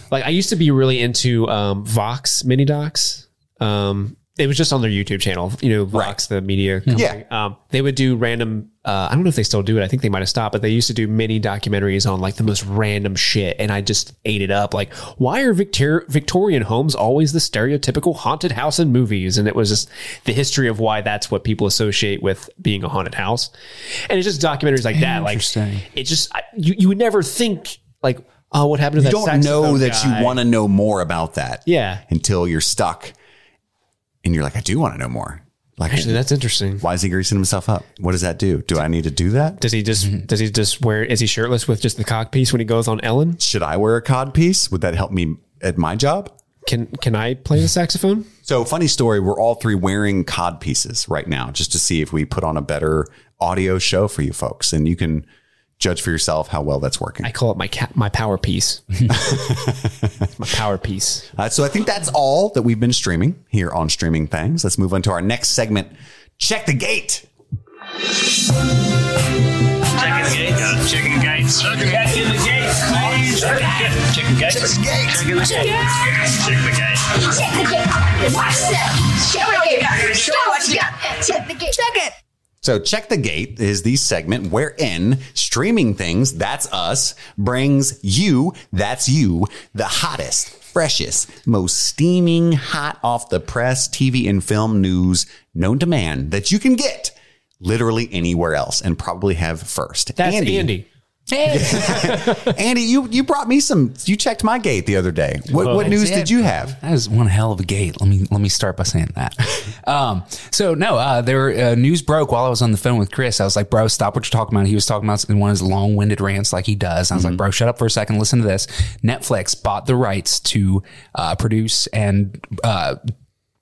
like I used to be really into um, Vox mini docs. Um, it was just on their YouTube channel, you know, Vox, the media company. Yeah. Um, they would do random. Uh, I don't know if they still do it. I think they might have stopped, but they used to do mini documentaries on like the most random shit, and I just ate it up. Like, why are Victor- Victorian homes always the stereotypical haunted house in movies? And it was just the history of why that's what people associate with being a haunted house. And it's just documentaries like that. Like, it just I, you you would never think like, oh, what happened to you that? don't know that guy? you want to know more about that. Yeah. Until you're stuck, and you're like, I do want to know more. Like, Actually, that's interesting. why is he greasing himself up? What does that do? Do I need to do that? Does he just Mm-hmm. does he just wear is he shirtless with just the cock piece when he goes on Ellen? Should I wear a cod piece? Would that help me at my job? Can can I play the saxophone? So, funny story, we're all three wearing cod pieces right now just to see if we put on a better audio show for you folks. And you can judge for yourself how well that's working. I call it my ca- my power piece. my power piece. Uh, so, I think that's all that we've been streaming here on Streaming Things. Let's move on to our next segment Check the Gate. Checking the gates. Checking the gates. Checking the gates, please. Checking the gates. Checking the gates. Checking the gates. Checking the gates. Check the gate. Watch that. Check the gate. Show what you got. Check the gate. Check it. So, Check the Gate is the segment wherein streaming things, that's us, brings you, that's you, the hottest, freshest, most steaming, hot off the press TV and film news known to man that you can get literally anywhere else and probably have first. That's Andy. Andy, you you brought me some. You checked my gate the other day. What, what news did you have? That is one hell of a gate. Let me let me start by saying that. um, so no, uh, there uh, news broke while I was on the phone with Chris. I was like, "Bro, stop what you're talking about." He was talking about in one of his long winded rants, like he does. I was like, "Bro, shut up for a second. Listen to this." Netflix bought the rights to uh, produce and uh,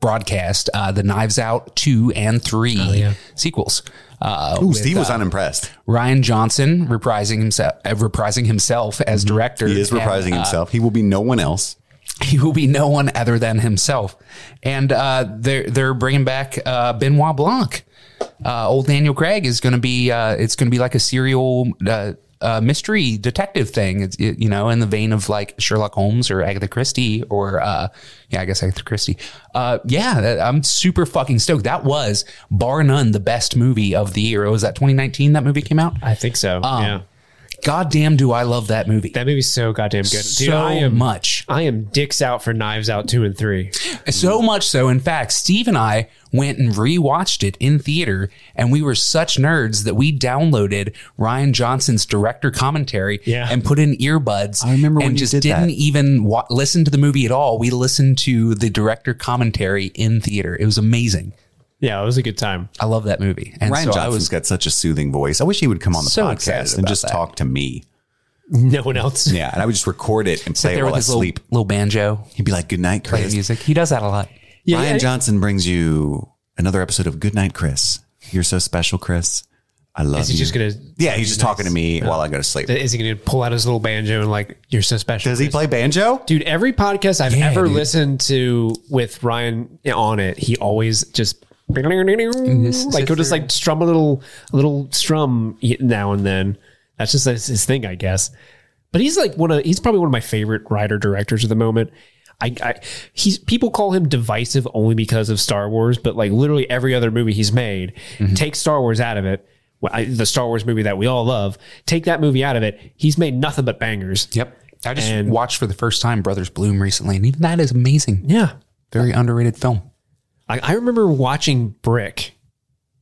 broadcast uh, the Knives Out two and three sequels. Uh, Ooh, with, Steve was uh, unimpressed. Rian Johnson reprising himself, uh, reprising himself as director. He is and, reprising uh, himself. He will be no one else. he will be no one other than himself. And uh, they're they're bringing back uh, Benoit Blanc. Uh, old Daniel Craig is going to be. Uh, it's going to be like a serial uh, mystery detective thing. It's it, you know in the vein of like Sherlock Holmes or Agatha Christie or uh, yeah, I guess Agatha Christie. Uh, yeah, that, I'm super fucking stoked. That was bar none the best movie of the year. Was that 2019 that movie came out? I think so. Um, yeah. God damn, do I love that movie That movie's so goddamn good. Dude, so I am much. I am dicks out for Knives Out two and three. So much so, in fact, Steve and I went and rewatched it in theater, and we were such nerds that we downloaded Rian Johnson's director commentary Yeah. and put in earbuds. I remember and you just did didn't even wa- listen to the movie at all. We listened to the director commentary in theater. It was amazing. Yeah, it was a good time. I love that movie. And Rian so I Johnson's was got such a soothing voice. I wish he would come on the So podcast and just that. talk to me. No one else. Yeah, and I would just record it and play it there while with I his sleep. little banjo, He'd be like, "Good night, play Chris." music. He does that a lot. Yeah, Rian yeah. Johnson brings you another episode of Good Night, Chris. You're so special, Chris. I love Is he you. just gonna? yeah, he's just talking to me while I go to sleep. Is he gonna pull out his little banjo and like, "You're so special"? Does he play banjo? Dude, every podcast I've Yeah, ever dude. listened to with Rian on it, he always just like he'll just like strum a little a little strum now and then. That's just his thing, I guess. But he's like one of he's probably one of my favorite writer directors at the moment. I, I he's people call him divisive only because of Star Wars, but like literally every other movie he's made, mm-hmm. take Star Wars out of it. well, I, the Star Wars movie that we all love, take that movie out of it, he's made nothing but bangers. Yep. I just And- watched for the first time Brothers Bloom recently, and even that is amazing. Yeah. Very underrated film. I, I remember watching Brick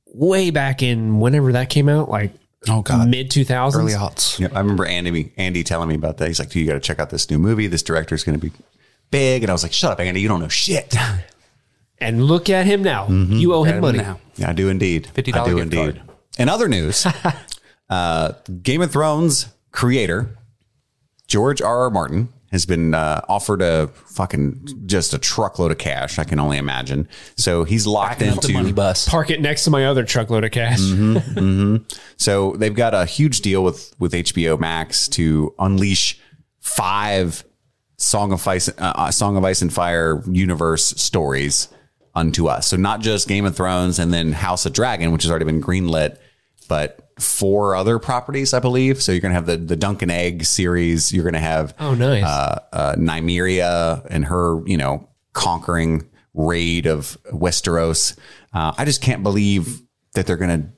way back in whenever that came out, like Oh God, mid 2000s. early aughts. Yeah, I remember Andy Andy telling me about that. He's like, "Dude, you got to check out this new movie. This director's going to be big." And I was like, "Shut up, Andy. You don't know shit." And look at him now. You owe him money. Now. Yeah, I do indeed. $50 I do gift indeed. card. In other news, uh, Game of Thrones creator George R. R. Martin has been uh, offered a fucking just a truckload of cash. I can only imagine. So he's locked Backing up the money into. bus. Park it next to my other truckload of cash. So they've got a huge deal with with HBO Max to unleash five Song of Ice, uh, uh, Song of Ice and Fire universe stories unto us. So not just Game of Thrones and then House of Dragon, which has already been greenlit, but four other properties, I believe. So you're gonna have the the Dunk and Egg series. You're gonna have Oh, nice. uh, uh, Nymeria and her, you know, conquering raid of Westeros. Uh, I just can't believe that they're going to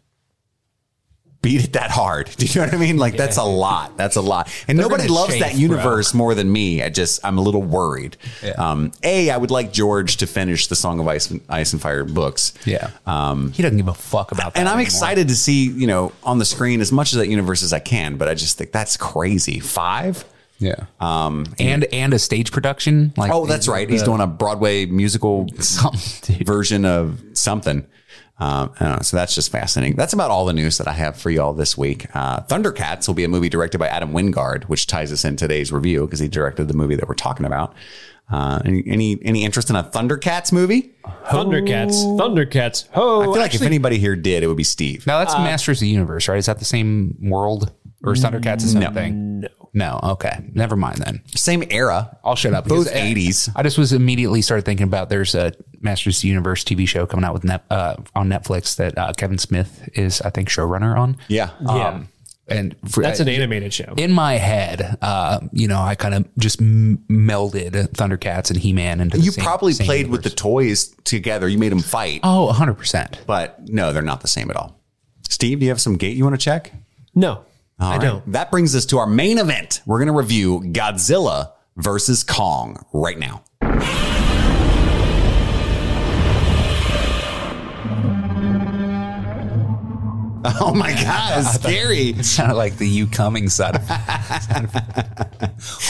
beat it that hard. Do you know what I mean? Like that's a lot. That's a lot. And nobody gonna loves that universe more than me. I just I'm a little worried. Um, a I would like George to finish the Song of Ice and, Ice and Fire books. Yeah. Um, he doesn't give a fuck about that. And I'm anymore. excited to see, you know, on the screen as much of that universe as I can, but I just think that's crazy. Five? Yeah. Um, and and a stage production. Like Oh, that's right. He's doing a Broadway musical version of something. Um, I don't know. So that's just fascinating. That's about all the news that I have for y'all this week. Uh, Thundercats will be a movie directed by Adam Wingard, which ties us in today's review because he directed the movie that we're talking about. Uh, any, any any interest in a Thundercats movie? Thundercats. Thundercats. Ho. I feel like if anybody here did, it would be Steve. Now that's Masters of the Universe, right? Is that the same world or is Thundercats the same thing? No. No. Okay. Never mind then. Same era. I'll shut up. Both because, uh, 80s. I just was immediately started thinking about there's a Masters of the Universe TV show coming out with net, uh, on Netflix that uh, Kevin Smith is, I think, showrunner on. Yeah. Yeah. And for, That's an animated show. in my head, uh, you know, I kind of just m- melded Thundercats and He Man into the You same- probably same played with the toys together. You made them fight, Oh, 100%. but no, they're not the same at all. Steve, do you have some gate you want to check? No, All I right. don't. That brings us to our main event. We're going to review Godzilla versus Kong right now. Oh my God, it's scary. It sounded like the you coming side of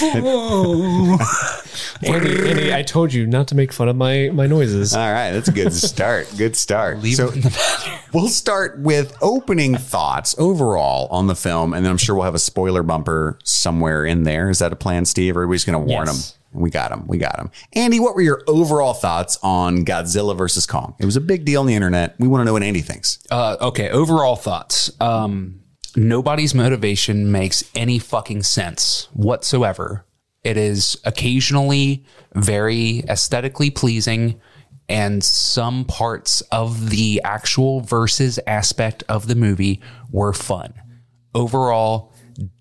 Andy, Andy, I told you not to make fun of my my noises. All right, that's a good start. Good start. so we'll start with opening thoughts overall on the film, and then I'm sure we'll have a spoiler bumper somewhere in there. Is that a plan, Steve? Everybody's going to warn Yes. We got him. We got him. Andy, what were your overall thoughts on Godzilla versus Kong? It was a big deal on the internet. We want to know what Andy thinks. Uh, okay, overall thoughts. Um, nobody's motivation makes any fucking sense whatsoever. It is occasionally very aesthetically pleasing, and some parts of the actual versus aspect of the movie were fun. Overall,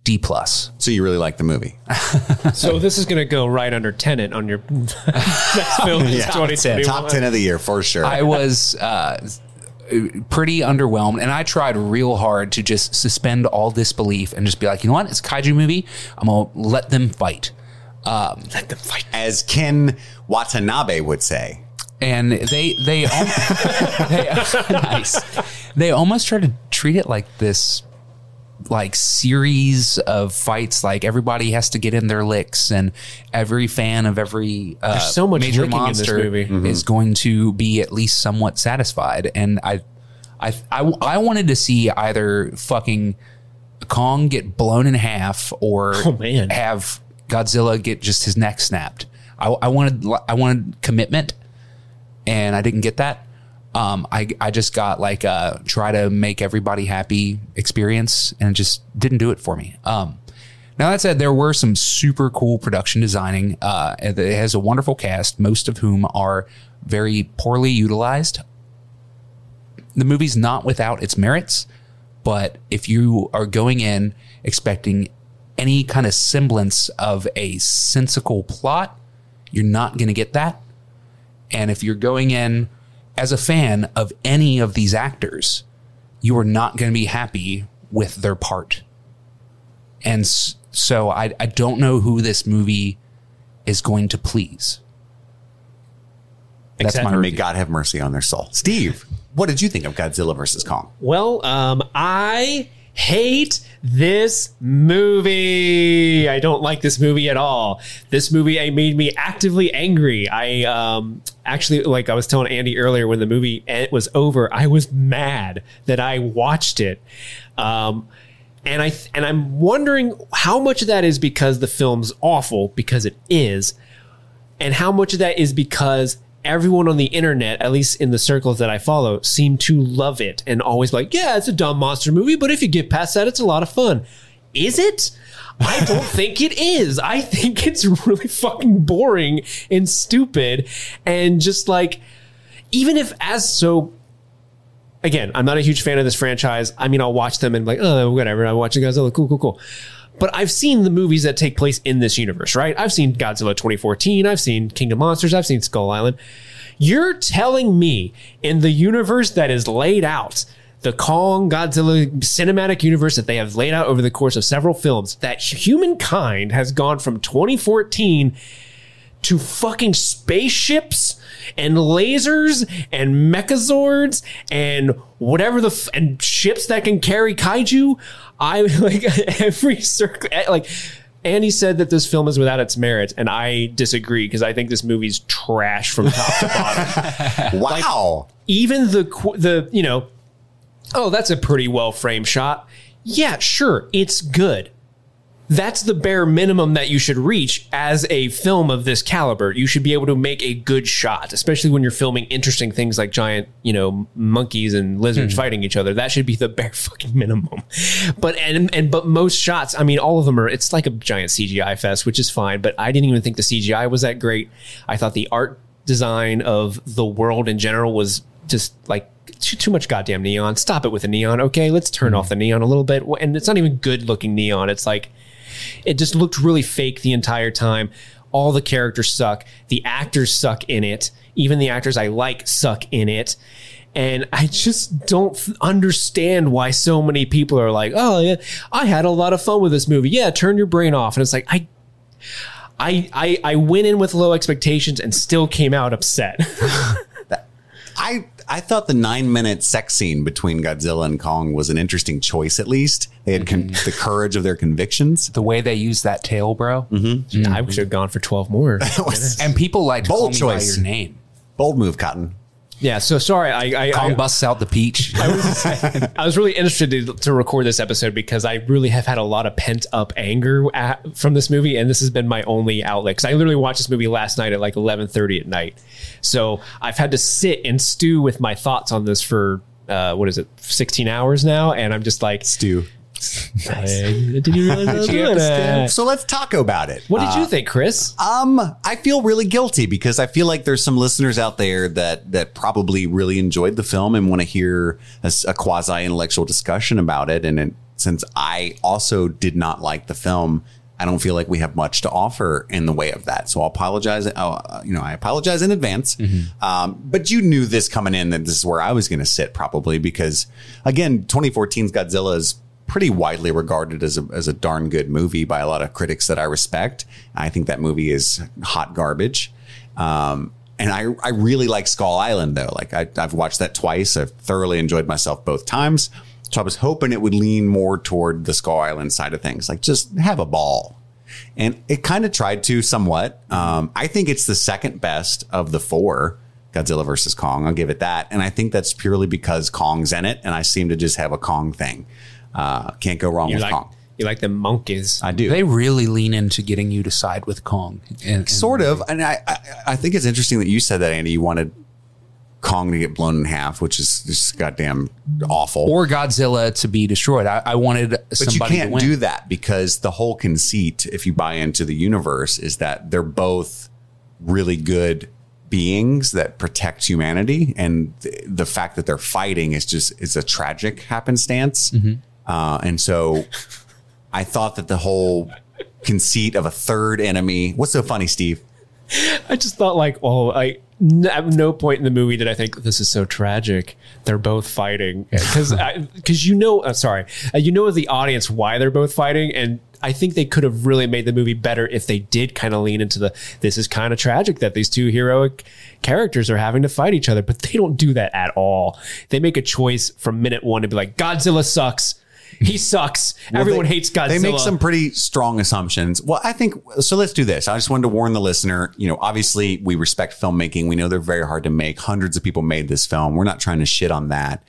D plus. So you really like the movie? So this is going to go right under Tenet on your next film. Yeah. 2021. Top ten of the year for sure. I was uh, pretty underwhelmed, and I tried real hard to just suspend all disbelief and just be like, you know what? It's a kaiju movie. I'm gonna let them fight. Let them fight. As Ken Watanabe would say. and they they, they nice. They almost try to treat it like this like series of fights like everybody has to get in their licks and every fan of every uh, There's so much major licking in this monster movie. is going to be at least somewhat satisfied and I, I i i wanted to see either fucking Kong get blown in half or Oh, man. have Godzilla get just his neck snapped. I, I wanted I wanted commitment, and I didn't get that. Um, I I just got like a try to make everybody happy experience, and it just didn't do it for me. Um, now that said, there were some super cool production designing. Uh, it has a wonderful cast, most of whom are very poorly utilized. The movie's not without its merits, but if you are going in expecting any kind of semblance of a sensical plot, you're not going to get that. And if you're going in as a fan of any of these actors, you are not going to be happy with their part. And so I, I don't know who this movie is going to please. That's Exactly. my May. God have mercy on their soul. Steve, what did you think of Godzilla versus Kong? Well, um, I hate this movie. I don't like this movie at all. This movie I made me actively angry. I um, actually, like I was telling Andy earlier, when the movie was over, I was mad that I watched it. Um, and I and I'm wondering how much of that is because the film's awful because it is, and how much of that is because everyone on the internet, at least in the circles that I follow, seem to love it and always like, yeah, it's a dumb monster movie, but if you get past that, it's a lot of fun. Is it? I don't think it is. I think it's really fucking boring and stupid and just like even if as so again, I'm not a huge fan of this franchise. I mean, I'll watch them and like, oh, whatever. I'm watching Godzilla. Oh, cool, cool, cool. But I've seen the movies that take place in this universe, right? I've seen Godzilla 2014. I've seen King of Monsters. I've seen Skull Island. You're telling me in the universe that is laid out, the Kong Godzilla cinematic universe that they have laid out over the course of several films, that humankind has gone from 2014 to fucking spaceships and lasers and mechazords and whatever the f- and ships that can carry kaiju. I like every circle eh, like. Andy said that this film is without its merits, and I disagree because I think this movie's trash from top to bottom. Wow. Even the the you know, oh, that's a pretty well framed shot. Yeah, sure, it's good that's the bare minimum that you should reach as a film of this caliber. You should be able to make a good shot, especially when you're filming interesting things like giant, you know, monkeys and lizards hmm. fighting each other. That should be the bare fucking minimum. But and and but most shots, I mean, all of them are. It's like a giant CGI fest, which is fine. But I didn't even think the CGI was that great. I thought the art design of the world in general was just like too, too much goddamn neon. Stop it with the neon, okay? Let's turn hmm. off the neon a little bit. And it's not even good looking neon. It's like it just looked really fake the entire time. All the characters suck. The actors suck in it. Even the actors I like suck in it. And I just don't understand why so many people are like, "Oh, yeah, I had a lot of fun with this movie." Yeah, turn your brain off. And it's like, I I I, I went in with low expectations and still came out upset. I I thought the nine minute sex scene between Godzilla and Kong was an interesting choice. At least they had con- mm-hmm. the courage of their convictions. The way they used that tail, bro. Mm-hmm. I should have gone for 12 more. And people like Bold call me choice. by your name. Bold move, Cotton. Yeah, so sorry. I I, Kong I, busts out the peach. I was really interested to, to record this episode because I really have had a lot of pent up anger at, from this movie, and this has been my only outlet. Because I literally watched this movie last night at like eleven thirty at night, so I've had to sit and stew with my thoughts on this for uh, what is it, sixteen hours now, and I'm just like, Stu. I didn't realize I was doing that. So let's talk about it. What did you think, Chris? Um, I feel really guilty because I feel like there's some listeners out there that that probably really enjoyed the film and want to hear a, a quasi intellectual discussion about it. And it, since I also did not like the film, I don't feel like we have much to offer in the way of that. So I'll apologize. Uh, you know, I apologize in advance. Um, but you knew this coming in that this is where I was going to sit probably because again, 2014's Godzilla is pretty widely regarded as a, as a darn good movie by a lot of critics that I respect. I think that movie is hot garbage. Um, and I, I really like Skull Island though. Like I, I've watched that twice. I've thoroughly enjoyed myself both times. So I was hoping it would lean more toward the Skull Island side of things. Like just have a ball. And it kind of tried to somewhat. Um, I think it's the second best of the four Godzilla versus Kong. I'll give it that. And I think that's purely because Kong's in it and I seem to just have a Kong thing. Uh, can't go wrong You with like Kong. you like the monkeys. I do. They really lean into getting you to side with Kong. And, and- sort of. And I, I, I think it's interesting that you said that, Andy. You wanted Kong to get blown in half, which is just goddamn awful. or Godzilla to be destroyed. I, I wanted but you somebody to can't win. do that because the whole conceit, if you buy into the universe, is that they're both really good beings that protect humanity, and th- the fact that they're fighting is just is a tragic happenstance. Mm-hmm. Uh, and so, I thought that the whole conceit of a third enemy. What's so funny, Steve? I just thought like, oh, I at no point in the movie did I think this is so tragic. They're both fighting because because you know, uh, sorry, uh, you know as the audience why they're both fighting, and I think they could have really made the movie better if they did kind of lean into the this is kind of tragic that these two heroic characters are having to fight each other, but they don't do that at all. They make a choice from minute one to be like Godzilla sucks. He sucks. Everyone they- hates Godzilla. They make some pretty strong assumptions. Well, I think so. Let's do this. I just wanted to warn the listener. You know, obviously, we respect filmmaking. We know they're very hard to make. Hundreds of people made this film. We're not trying to shit on that,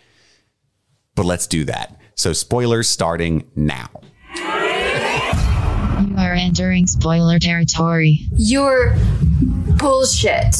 but let's do that. So, spoilers starting now. You are entering spoiler territory. You're bullshit.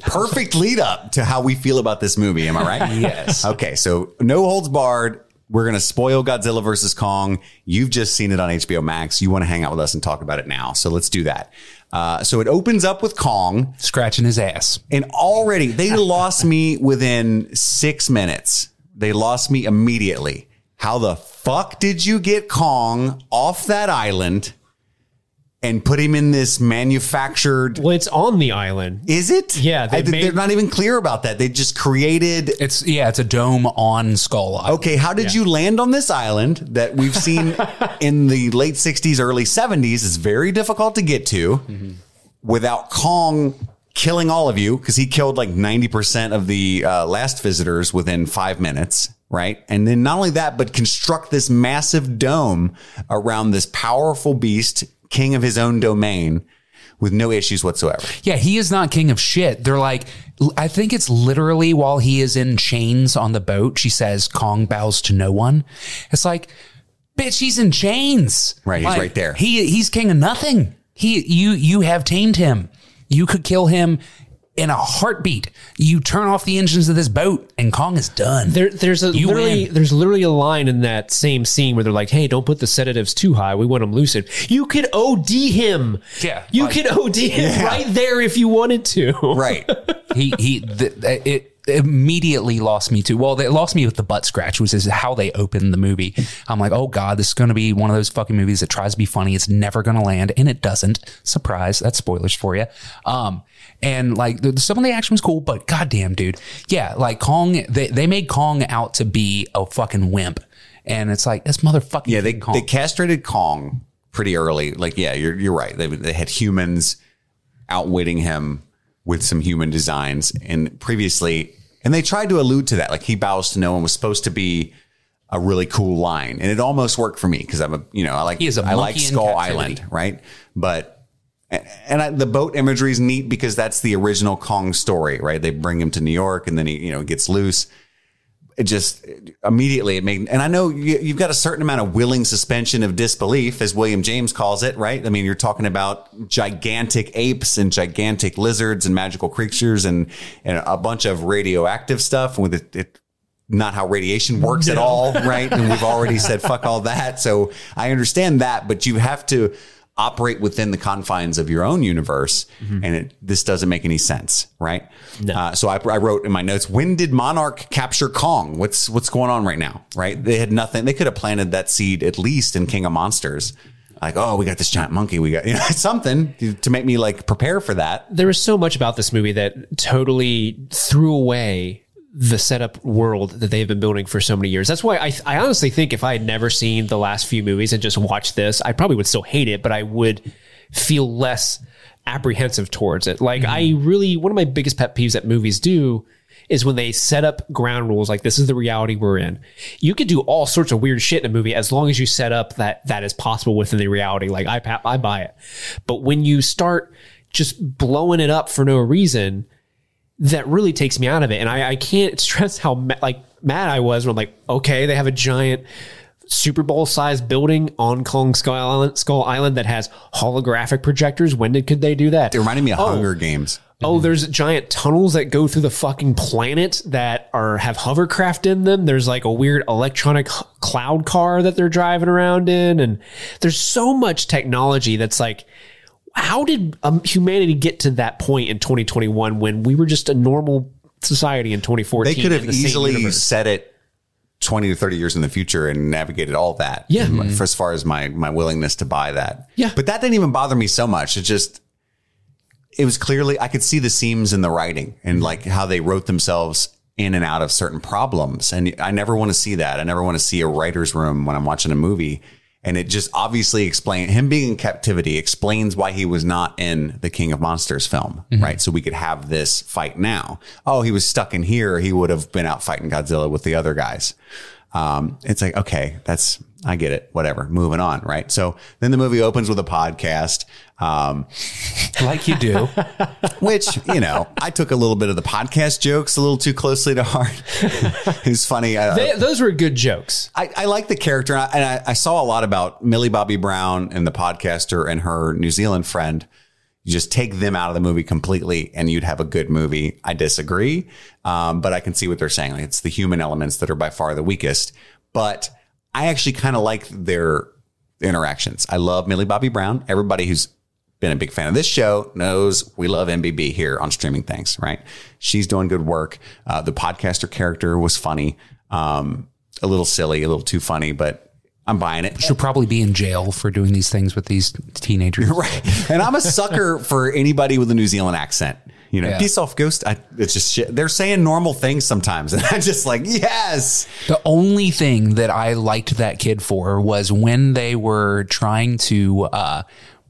Perfect lead up to how we feel about this movie. Am I right? yes. Okay. So, no holds barred. We're going to spoil Godzilla versus Kong. You've just seen it on HBO Max. You want to hang out with us and talk about it now. So, let's do that. Uh, so, it opens up with Kong. scratching his ass. And already they lost me within six minutes. They lost me immediately. How the fuck did you get Kong off that island and put him in this manufactured? well, it's on the island. Is it? Yeah, they I- they're not even clear about that. They just created. It's yeah, it's a dome on Skull Island. Okay, how did you land on this island that we've seen in the late 60s, early 70s? Is very difficult to get to without Kong killing all of you because he killed like 90% of the uh, last visitors within five minutes, right? And then not only that, but construct this massive dome around this powerful beast, king of his own domain, with no issues whatsoever. Yeah, he is not king of shit. They're like, I think it's literally while he is in chains on the boat, she says, Kong bows to no one. It's like, bitch, he's in chains. Right, he's Like, right there. He he's king of nothing. He you you have tamed him. You could kill him in a heartbeat. You turn off the engines of this boat, and Kong is done. There, there's a You literally, win. there's literally a line in that same scene where they're like, "Hey, don't put the sedatives too high. We want him lucid. You could OD him. Yeah, you like- could OD him right there if you wanted to. Right. he he th- it immediately lost me too. Well, it lost me with the butt scratch, which is how they open the movie. I'm like, oh god, this is going to be one of those fucking movies that tries to be funny. It's never going to land, and it doesn't. Surprise! That's spoilers for you. Um, and like the, some of the action was cool, but goddamn, dude, yeah, like Kong, they they made Kong out to be a fucking wimp, and it's like this motherfucking Yeah, they, Kong. they castrated Kong pretty early. Like, yeah, you're you're right. They they had humans outwitting him with some human designs, and previously, and they tried to allude to that. Like he bows to no one was supposed to be a really cool line, and it almost worked for me because I'm a you know I like He is a I like Skull. Island, right? But and I, the boat imagery is neat because that's the original Kong story, right? They bring him to New York, and then he you know gets loose. It just immediately it made and i know you, you've got a certain amount of willing suspension of disbelief as william james calls it right? I mean you're talking about gigantic apes and gigantic lizards and magical creatures and, and a bunch of radioactive stuff with it, it not how radiation works at all right? And we've already said fuck all that. So i understand that but you have to operate within the confines of your own universe and it, this doesn't make any sense right? No. uh, so I, I wrote in my notes when did monarch capture kong? What's what's going on right now right? They had nothing they could have planted that seed at least in king of monsters. Like oh we got this giant monkey we got you know something to, to make me like prepare for that. There was so much about this movie that totally threw away the setup world that they've been building for so many years. That's why I, I honestly think if I had never seen the last few movies and just watched this, I probably would still hate it, but I would feel less apprehensive towards it. Like I mm-hmm. really, one of my biggest pet peeves that movies do is when they set up ground rules like this is the reality we're in. You could do all sorts of weird shit in a movie as long as you set up that that is possible within the reality. Like I I buy it. But when you start just blowing it up for no reason, that really takes me out of it. And I, I can't stress how ma- like mad I was when I'm like, okay, they have a giant Super Bowl sized building on Kong Skull Island, Skull Island that has holographic projectors. When did could they do that? It reminded me of Oh. Hunger Games. Oh, mm-hmm. there's giant tunnels that go through the fucking planet that are have hovercraft in them. There's like a weird electronic h- cloud car that they're driving around in, and there's so much technology that's like, how did um, humanity get to that point in 2021 when we were just a normal society in 2014? They could have in the easily universe? set it 20 to 30 years in the future and navigated all that. Yeah. For as far as my my willingness to buy that. Yeah. But that didn't even bother me so much. It just it was clearly I could see the seams in the writing and like how they wrote themselves in and out of certain problems. And I never want to see that. I never want to see a writer's room when I'm watching a movie. And it just obviously explain him being in captivity explains why he was not in the King of Monsters film, right? So we could have this fight now. Oh, he was stuck in here. He would have been out fighting Godzilla with the other guys. Um, it's like, okay, that's, I get it. Whatever. Moving on. Right. So then the movie opens with a podcast. Um, like you do. which you know I took a little bit of the podcast jokes a little too closely to heart. it's funny. I, They- those were good jokes. I, I like the character, and, I, and I, I saw a lot about Millie Bobby Brown and the podcaster and her New Zealand friend. You just take them out of the movie completely, and you'd have a good movie. I disagree, um, but I can see what they're saying. Like it's the human elements that are by far the weakest. But I actually kind of like their interactions. I love Millie Bobby Brown. Everybody who's been a big fan of this show knows we love MBB here on streaming things, right? She's doing good work. Uh, the podcaster character was funny, um, a little silly, a little too funny, but I'm buying it. She'll probably be in jail for doing these things with these teenagers. Right. And I'm a sucker for anybody with a New Zealand accent. You know, Yeah. peace off, ghost. I, it's just shit. They're saying normal things sometimes. And I'm just like, yes. The only thing that I liked that kid for was when they were trying to uh,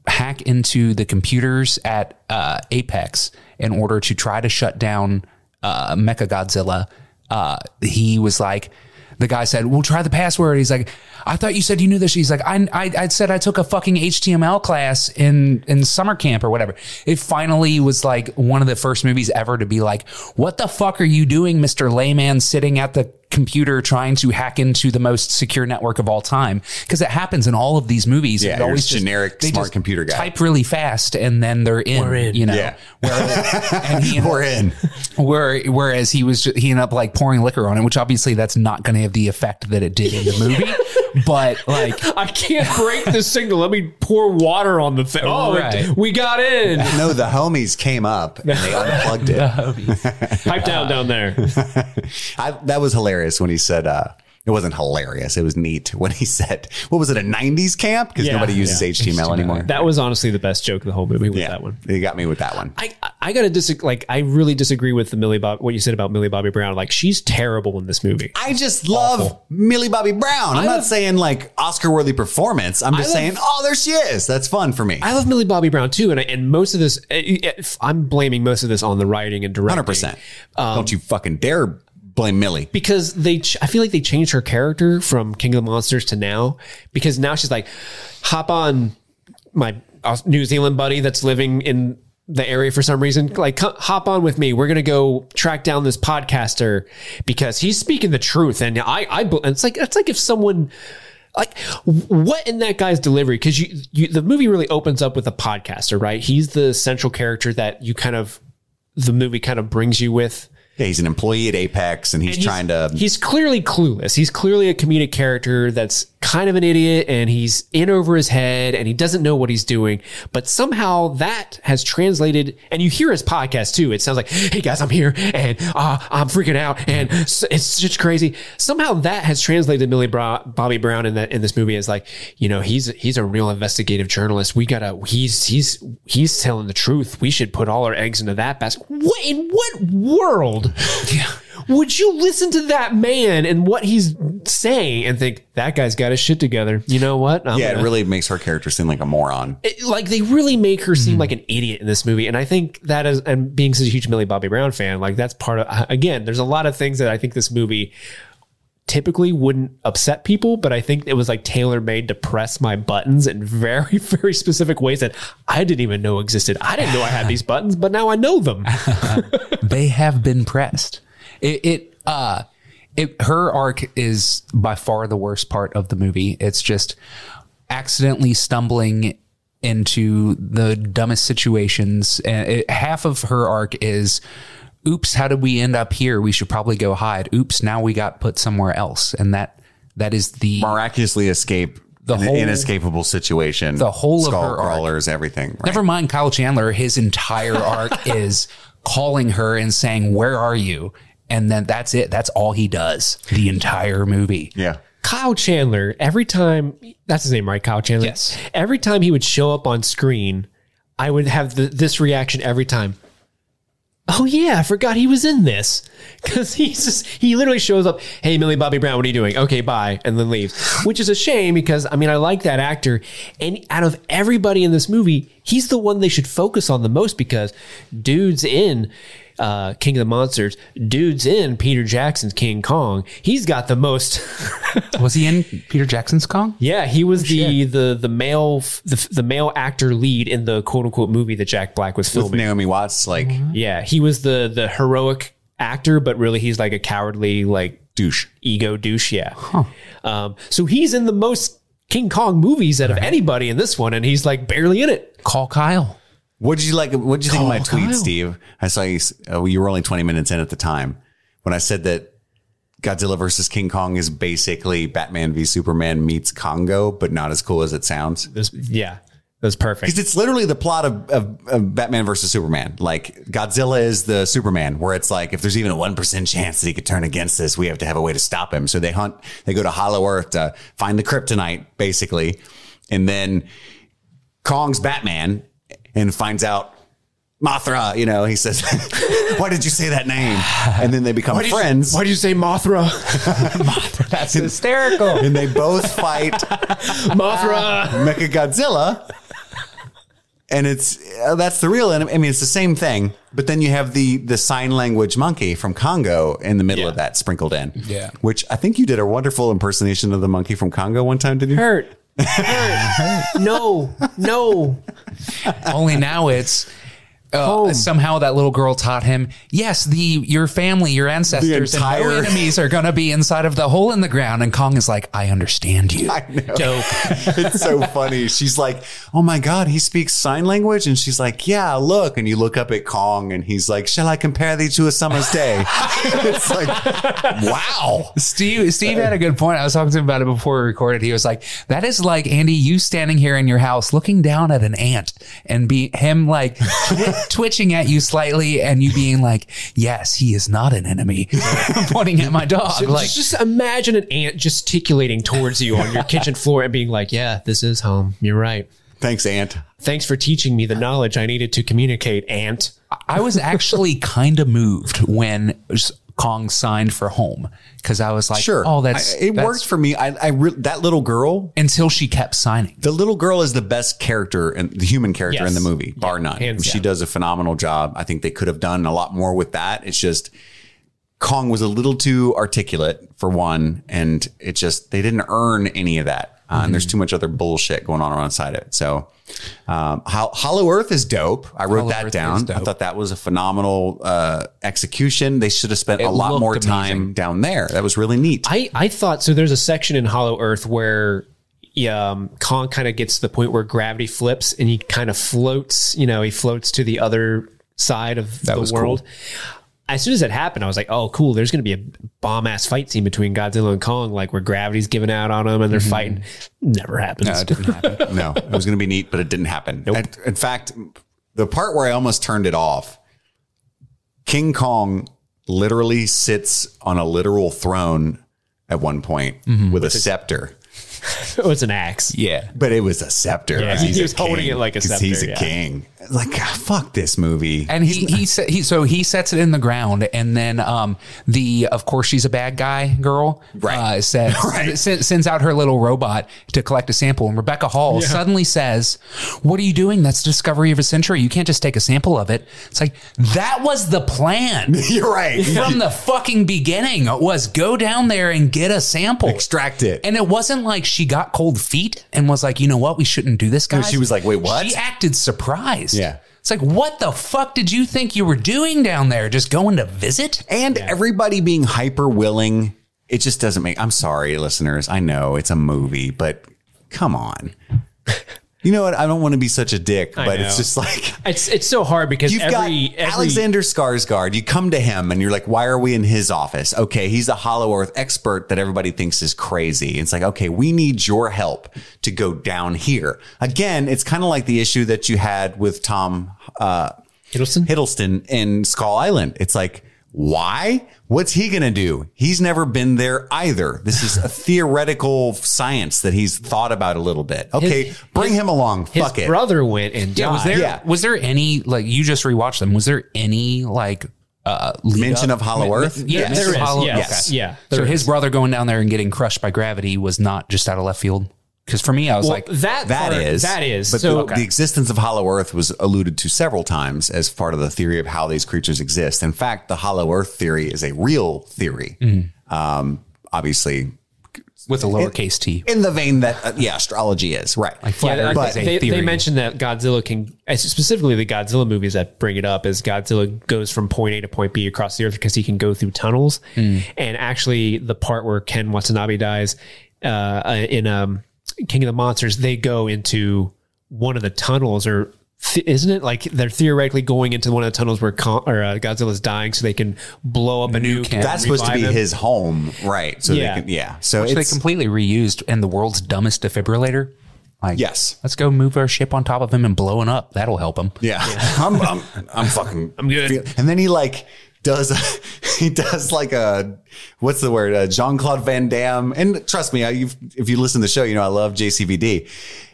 hack into the computers at uh, Apex in order to try to shut down uh, Mecha Godzilla. Uh, he was like, the guy said, "We'll try the password." He's like, "I thought you said you knew this." He's like, "I, I, I said I took a fucking HTML class in in summer camp or whatever." It finally was like one of the first movies ever to be like, "What the fuck are you doing, Mister Layman, sitting at the computer trying to hack into the most secure network of all time?" Because it happens in all of these movies. Yeah, It always just generic they smart computer guy. Type really fast and then they're in. We're in. You know, Yeah. Whereas, and he We're in. where, whereas he was, he ended up like pouring liquor on it, which obviously that's not going to have the effect that it did in the movie. but like, I can't break the signal. Let me pour water on the thing. Oh, Right. we got in. No, the homies came up and they unplugged it. Pipe down down there. I, that was hilarious when he said, uh, it wasn't hilarious. It was neat when he said, what was it, a 90s camp? Because Yeah, nobody uses yeah. HTML anymore. That was honestly the best joke of the whole movie with yeah. that one. They got me with that one. I I gotta disagree. Like I really disagree with the Millie Bob. What you said about Millie Bobby Brown. Like she's terrible in this movie. I just love Millie Bobby Brown. I'm I not love- saying like Oscar worthy performance. I'm just love- saying, oh, there she is. That's fun for me. I love Millie Bobby Brown too, and I, and most of this, eh, eh, I'm blaming most of this on the writing and directing. 100%. Don't you fucking dare blame Millie. because they ch- I feel like they changed her character from King of the Monsters to now because now she's like hop on my New Zealand buddy that's living in the area for some reason. Like hop on with me. We're to go track down this podcaster because he's speaking the truth and I I bel- it's like it's like if someone like what in that guy's delivery? Because you, you the movie really opens up with a podcaster right? He's the central character that you kind of the movie kind of brings you with Yeah, he's an employee at Apex and he's, and trying to. He's clearly clueless. He's clearly a comedic character that's kind of an idiot and he's in over his head and he doesn't know what he's doing. But somehow that has translated, and you hear his podcast too. It sounds like, hey guys, I'm here and uh, I'm freaking out and it's just crazy. Somehow that has translated Millie Bra- Bobby Brown in that in this movie as like, you know, he's he's a real investigative journalist. We gotta he's he's he's telling the truth. We should put all our eggs into that basket. What in what world? Would you listen to that man and what he's saying and think that guy's got his shit together? You know what? I'm yeah, it gonna- really makes her character seem like a moron. it- like they really make her seem hmm. like an idiot in this movie, and I think that is, and being such a huge Millie Bobby Brown fan, like that's part of. Uh, again, there's a lot of things that I think this movie typically wouldn't upset people, but I think it was like tailor made to press my buttons in very, very specific ways that I didn't even know existed. I didn't know I had these buttons, but now I know them. they have been pressed. It, it uh, it, her arc is by far the worst part of the movie. It's just accidentally stumbling into the dumbest situations. And it, half of her arc is, oops, how did we end up here? We should probably go hide. Oops, now we got put somewhere else. And that that is the Miraculously escape The an whole- inescapable situation. the whole of her arc. crawlers, everything. Right? Never mind Kyle Chandler. His entire arc is calling her and saying, "Where are you?" And then that's it. That's all he does the entire movie. Yeah. Kyle Chandler, every time that's his name, right? Kyle Chandler. Yes. Every time he would show up on screen, I would have the, this reaction every time. Oh yeah, I forgot he was in this because he's just he literally shows up. Hey, Millie Bobby Brown, what are you doing? Okay, bye, and then leaves, which is a shame because I mean I like that actor, and out of everybody in this movie, he's the one they should focus on the most because dude's in uh, King of the Monsters, dude's in Peter Jackson's King Kong. He's got the most. Was he in Peter Jackson's Kong? Yeah, he was the the the male the, the male actor lead in the quote unquote movie that Jack Black was filming. With. Naomi Watts, like Yeah, he was the the heroic actor, but really he's like a cowardly like douche. ego douche. Yeah. Um, so he's in the most King Kong movies out of anybody in this one, and he's like barely in it. Call Kyle. What did you like? What did you think of my tweet, Kyle. Steve? I saw you. Uh, you were only twenty minutes in at the time when I said that Godzilla versus King Kong is basically Batman v Superman meets Congo, but not as cool as it sounds. This, yeah, that was perfect. Because it's literally the plot of, of, of Batman versus Superman. Like Godzilla is the Superman, where it's like if there's even a one percent chance that he could turn against us, we have to have a way to stop him. So they hunt. They go to Hollow Earth to find the kryptonite, basically, and then Kong's Batman and finds out. Mothra, you know, he says, "Why did you say that name?" And then they become friends, Why did you say Mothra? Mothra, That's hysterical. and they both fight Mothra. Mecha Godzilla. And it's uh, that's the real enemy. I mean, it's the same thing, but then you have the the sign language monkey from Congo in the middle of that sprinkled in. Yeah. which I think you did a wonderful impersonation of the monkey from Congo one time, did you? Hurt. No. No. Only now it's uh, somehow that little girl taught him. Yes, the your family, your ancestors, and entire- no enemies are going to be inside of the hole in the ground. And Kong is like, I understand you. I know. Dope. it's so funny. She's like, "Oh my god, he speaks sign language," and she's like, "Yeah, look." And you look up at Kong, and he's like, "Shall I compare thee to a summer's day?" it's like, wow. Steve Steve had a good point. I was talking to him about it before we recorded. He was like, "That is like Andy, you standing here in your house, looking down at an ant, and be him like twitching at you slightly, and you being like, yes, he is not an enemy, pointing at my dog. like, just, just imagine an ant gesticulating towards you on your kitchen floor and being like, "Yeah, this is home. You're right. Thanks, Ant. Thanks for teaching me the knowledge I needed to communicate, ant." I was actually kind of moved when Kong signed for home because I was like, Sure. oh, that's I- it that's- worked for me. I, I re- that little girl until she kept signing. The little girl is the best character and the human character Yes. in the movie, bar none. hands She down. does a phenomenal job. I think they could have done a lot more with that. It's just Kong was a little too articulate for one, and it just they didn't earn any of that. Uh, And there's Mm-hmm. too much other bullshit going on alongside it. So, um, Ho- Hollow Earth is dope. I wrote Hollow that Earth down. I thought that was a phenomenal uh, execution. They should have spent It a lot looked more time amazing. down there. That was really neat. I, I thought so. There's a section in Hollow Earth where um, Kong kind of gets to the point where gravity flips and he kind of floats. You know, he floats to the other side of the was cool. world. As soon as it happened, I was like, "Oh, cool! There's going to be a bomb ass fight scene between Godzilla and Kong, like where gravity's giving out on them and they're mm-hmm. fighting." Never happens. No, it didn't happen. no, it was going to be neat, but it didn't happen. In- In fact, the part where I almost turned it off, King Kong literally sits on a literal throne at one point mm-hmm. with a scepter. oh, it's an axe. Yeah. But it was a scepter. Yeah, 'cause he he's was holding it like a scepter, He's a yeah. king. Like, ah, fuck this movie. And he he said he so he sets it in the ground, and then um the of course she's a bad guy girl Right. uh, says sends, sends out her little robot to collect a sample, and Rebecca Hall suddenly says, "What are you doing? That's the discovery of a century. You can't just take a sample of it." It's like that was the plan You're right. from the fucking beginning. Was go down there and get a sample, Extract it. and it wasn't like she got cold feet and was like, you know what, we shouldn't do this, guys. she was like, "Wait, what?" She acted surprised. Yeah. It's like, what the fuck did you think you were doing down there? Just going to visit? and everybody being hyper willing it just doesn't make. I'm sorry, listeners. I know it's a movie, but come on. You know what? I don't want to be such a dick, but it's just like It's it's so hard because You've every, got every Alexander Skarsgård. You come to him and you're like, why are we in his office? Okay, he's a Hollow Earth expert that everybody thinks is crazy. It's like, okay, we need your help to go down here. Again, it's kind of like the issue that you had with Tom uh, Hiddleston? Hiddleston in Skull Island. It's like, why? What's he going to do? He's never been there either. This is a theoretical science that he's thought about a little bit. Okay, His- bring him along. his Fuck it. brother went and Yeah, was there Yeah. was there any like you just rewatched them? Was there any like uh Mention up- of Hollow Earth? Yeah, Yes. There is, Hollow- yes, okay. yeah. So there his brother going down there and getting crushed by gravity was not just out of left field. Because for me, I was well, like, that That part- is that is But so the, the existence of Hollow Earth was alluded to several times as part of the theory of how these creatures exist. In fact, the Hollow Earth theory is a real theory. Mm-hmm. Um, obviously, with a lowercase t. in the vein that uh, yeah, astrology is right. Like flat Yeah, Earth but is a they, they mentioned that Godzilla can, specifically the Godzilla movies that bring it up, is Godzilla goes from point A to point B across the earth because he can go through tunnels. Hmm. And actually, the part where Ken Watanabe dies uh, in um, King of the Monsters, they go into one of the tunnels, or th- isn't it like they're theoretically going into one of the tunnels where Con- or, uh, Godzilla's dying, so they can blow up a new. Nuke him. and That's supposed to be him? his home, right? So Yeah. they can, yeah. So which they it's completely reused and the world's dumbest defibrillator. Like, Yes. let's go move our ship on top of him and blow it up. That'll help him. Yeah, I'm, I'm, I'm fucking, I'm good. and then he like does, he does like a, what's the word? Uh, Jean Claude Van Damme. And trust me, I, you've, if you listen to the show, you know I love JCVD.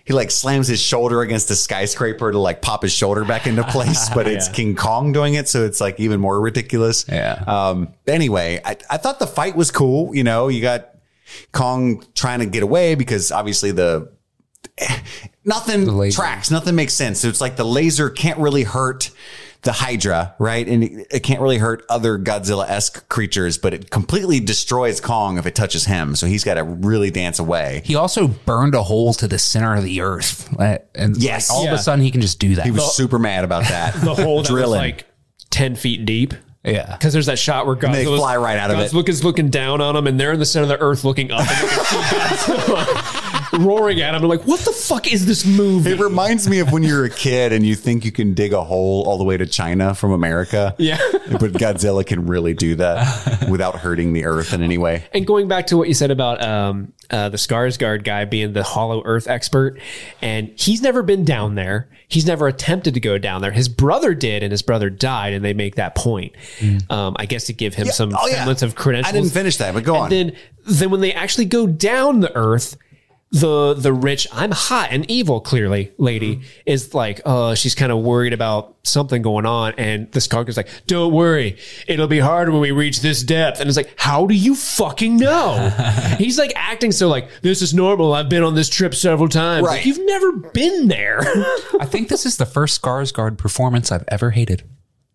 He like slams his shoulder against the skyscraper to like pop his shoulder back into place, but it's Yeah. King Kong doing it, so it's like even more ridiculous. Yeah. Um. Anyway, I, I thought the fight was cool. You know, you got Kong trying to get away because obviously the nothing laser. tracks, nothing makes sense. So it's like the laser can't really hurt the Hydra, right? And it, it can't really hurt other Godzilla esque creatures, but it completely destroys Kong if it touches him. So he's got to really dance away. He also burned a hole to the center of the earth. And Yes. like, all of a sudden he can just do that. He was super mad about that. the hole that was Drilling. like 10 feet deep. yeah. Because there's that shot where they fly right out of it. Godzilla's looking down on them, and they're in the center of the earth looking up, and you can see Godzilla roaring at him. I'm like, what the fuck is this movie? It reminds me of when you're a kid and you think you can dig a hole all the way to China from America. Yeah. But Godzilla can really do that without hurting the earth in any way. and going back to what you said about um, uh, the Skarsgård guy being the Hollow Earth expert, and he's never been down there. He's never attempted to go down there. His brother did, and his brother died, and they make that point. Um, I guess to give him some Oh, yeah. of credentials. I didn't finish that, but go on. Then, then when they actually go down the earth, the the rich, I'm hot and evil, clearly, lady is like, uh, she's kind of worried about something going on, and the Skarsgård's like, "Don't worry, it'll be hard when we reach this depth." And it's like, how do you fucking know? He's like acting so like this is normal. I've been on this trip several times. Right. Like, you've never been there. I think this is the first Skarsgård performance I've ever hated.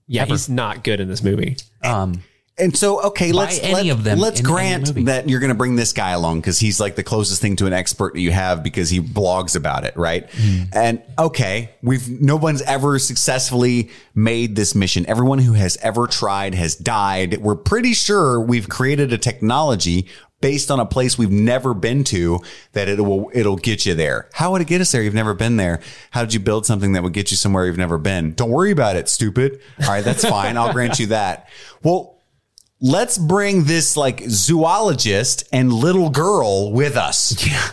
yeah, he's not good in this movie. Um, And so, okay, let's any let, of them Let's grant that you're going to bring this guy along because he's like the closest thing to an expert that you have because he blogs about it, right? Hmm. And okay, we've no one's ever successfully made this mission. Everyone who has ever tried has died. We're pretty sure we've created a technology based on a place we've never been to that it will it'll get you there. How would it get us there? You've never been there. How did you build something that would get you somewhere you've never been? Don't worry about it, stupid. All right, that's fine. I'll grant you that. Well, let's bring this like zoologist and little girl with us. Yeah.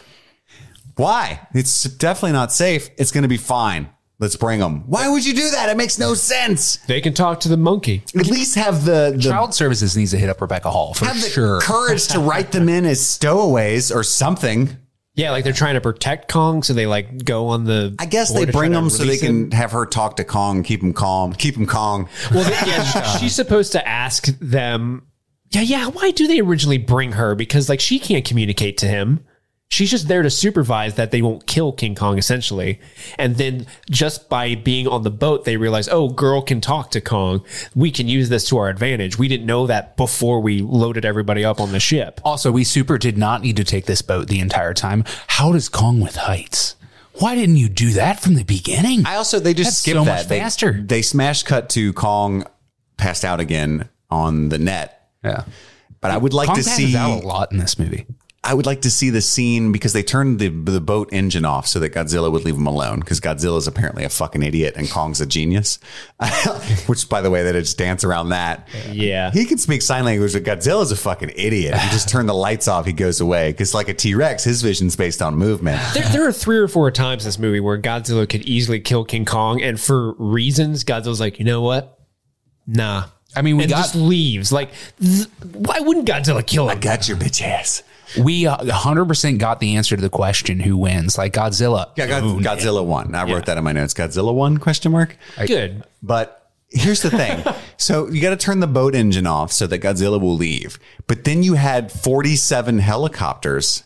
Why? It's definitely not safe. It's going to be fine. Let's bring them. Why would you do that? It makes no sense. They can talk to the monkey. At least have the, the Child Services needs to hit up Rebecca Hall for have the sure. courage to write them in as stowaways or something. Yeah, like they're trying to protect Kong, so they like go on the. I guess they bring them so they him. can have her talk to Kong, keep him calm, keep him Kong. Well, they- yeah, she's supposed to ask them. Yeah, yeah. Why do they originally bring her? Because like she can't communicate to him. She's just there to supervise that they won't kill King Kong, essentially. And then just by being on the boat, they realize, oh, girl can talk to Kong. We can use this to our advantage. We didn't know that before we loaded everybody up on the ship. Also, we super did not need to take this boat the entire time. How does Kong with heights? Why didn't you do that from the beginning? I also they just That's skipped so that. much They- faster. They, smash cut to Kong passed out again on the net. yeah. But I would like Kong to see out a lot in this movie. I would like to see the scene because they turned the the boat engine off so that Godzilla would leave him alone because Godzilla is apparently a fucking idiot and Kong's a genius. Which, by the way, they just dance around that. Yeah. he can speak sign language, but Godzilla's a fucking idiot. If you just turn the lights off, he goes away because, like a T Rex, his vision's based on movement. There, there are three or four times in this movie where Godzilla could easily kill King Kong, and for reasons, Godzilla's like, you know what? Nah. I mean, we and got just leaves. Like, th- why wouldn't Godzilla kill him? I got your bitch ass. We uh, 100% got the answer to the question who wins. Like Godzilla. Yeah, God, Godzilla won. I wrote that in my notes. Godzilla won? Question mark. Good. But here's the thing. so you got to turn the boat engine off so that Godzilla will leave. But then you had 47 helicopters